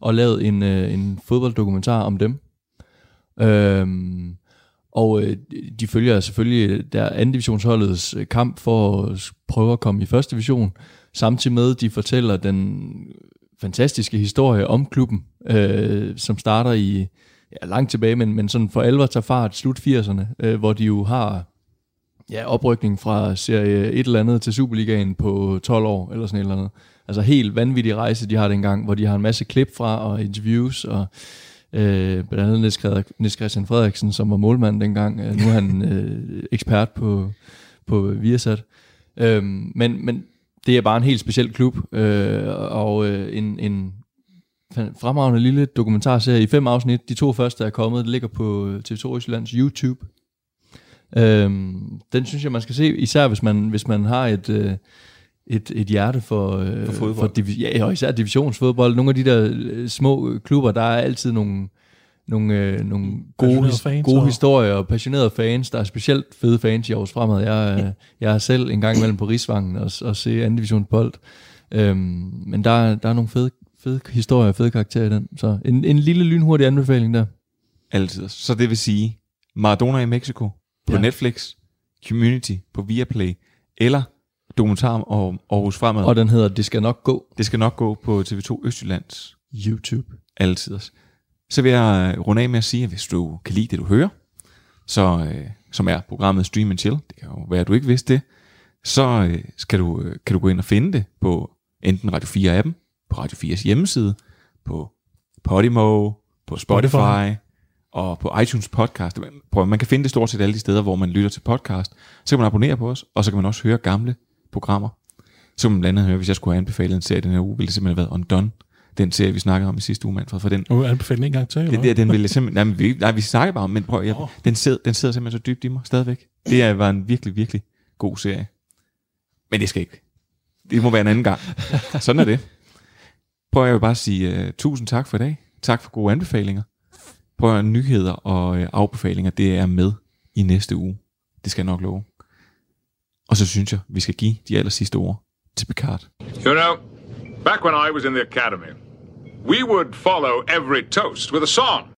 Speaker 5: og lavet en, øh, en fodbolddokumentar om dem. Øhm, og øh, de følger selvfølgelig der anden divisionsholdets kamp for at prøve at komme i første division, samtidig med, at de fortæller den fantastiske historie om klubben, øh, som starter i ja, langt tilbage, men, men sådan for alvor tager fart slut 80'erne, øh, hvor de jo har ja, oprykning fra serie et eller andet til Superligaen på 12 år, eller sådan et eller andet. Altså helt vanvittig rejse, de har dengang, hvor de har en masse klip fra, og interviews, og øh, blandt andet Niels Christian Frederiksen, som var målmand dengang. Øh, nu er han øh, ekspert på, på Viasat. Øh, men, men det er bare en helt speciel klub, øh, og øh, en, en fremragende lille dokumentarserie i fem afsnit. De to første er kommet, det ligger på TV2 Østjyllands YouTube. Øhm, den synes jeg, man skal se, især hvis man, hvis man har et, øh, et, et hjerte for, øh,
Speaker 2: for fodbold.
Speaker 5: For divi- ja, og især divisionsfodbold. Nogle af de der øh, små klubber, der er altid nogle, nogle, øh, nogle gode,
Speaker 6: fans,
Speaker 5: gode
Speaker 6: og-
Speaker 5: historier og passionerede fans. Der er specielt fede fans i Aarhus Fremad. Jeg, øh, jeg er selv en gang imellem på Rigsvangen og, og se anden division bold. Øhm, men der, der er nogle fede, fede historier og fede karakterer i den. Så en, en lille lynhurtig anbefaling der.
Speaker 2: Altid. Så det vil sige, Maradona i Mexico på
Speaker 5: Ja.
Speaker 2: ja. Netflix, Community på Viaplay, eller dokumentar om Aarhus Fremad.
Speaker 5: Og den hedder Det skal nok gå.
Speaker 2: Det skal nok gå på TV2 Østjyllands
Speaker 5: YouTube.
Speaker 2: Altid. Så vil jeg runde af med at sige, at hvis du kan lide det, du hører, så, øh, som er programmet Stream and Chill, det kan jo være, at du ikke vidste det, så øh, skal du, øh, kan du gå ind og finde det på enten Radio 4-appen, på Radio 4's hjemmeside, på Podimo, på Spotify,
Speaker 6: Spotify.
Speaker 2: og på iTunes podcast. Prøv, man kan finde det stort set alle de steder, hvor man lytter til podcast. Så kan man abonnere på os, og så kan man også høre gamle programmer. Så kan man blandt andet høre, hvis jeg skulle have anbefalet en serie den her uge, ville det simpelthen have været Undone. Den serie, vi snakkede om i sidste uge, Manfred, for den,
Speaker 6: Nu anbefaler den en gang til, eller
Speaker 2: den, der, den ville simpelthen... Nej, men vi, nej, vi snakker bare om, men prøv, jeg, den, sidder, den sidder simpelthen så dybt i mig stadigvæk. Det er, var en virkelig, virkelig god serie. Men det skal ikke. Det må være en anden gang. Sådan er det. Prøv jeg vil bare sige uh, tusind tak for i dag. Tak for gode anbefalinger. Prøv at nyheder og uh, afbefalinger, det er med i næste uge. Det skal jeg nok love. Og så synes jeg, vi skal give de aller sidste ord til Picard.
Speaker 14: You know, back when I was in the academy, we would follow every toast with a song.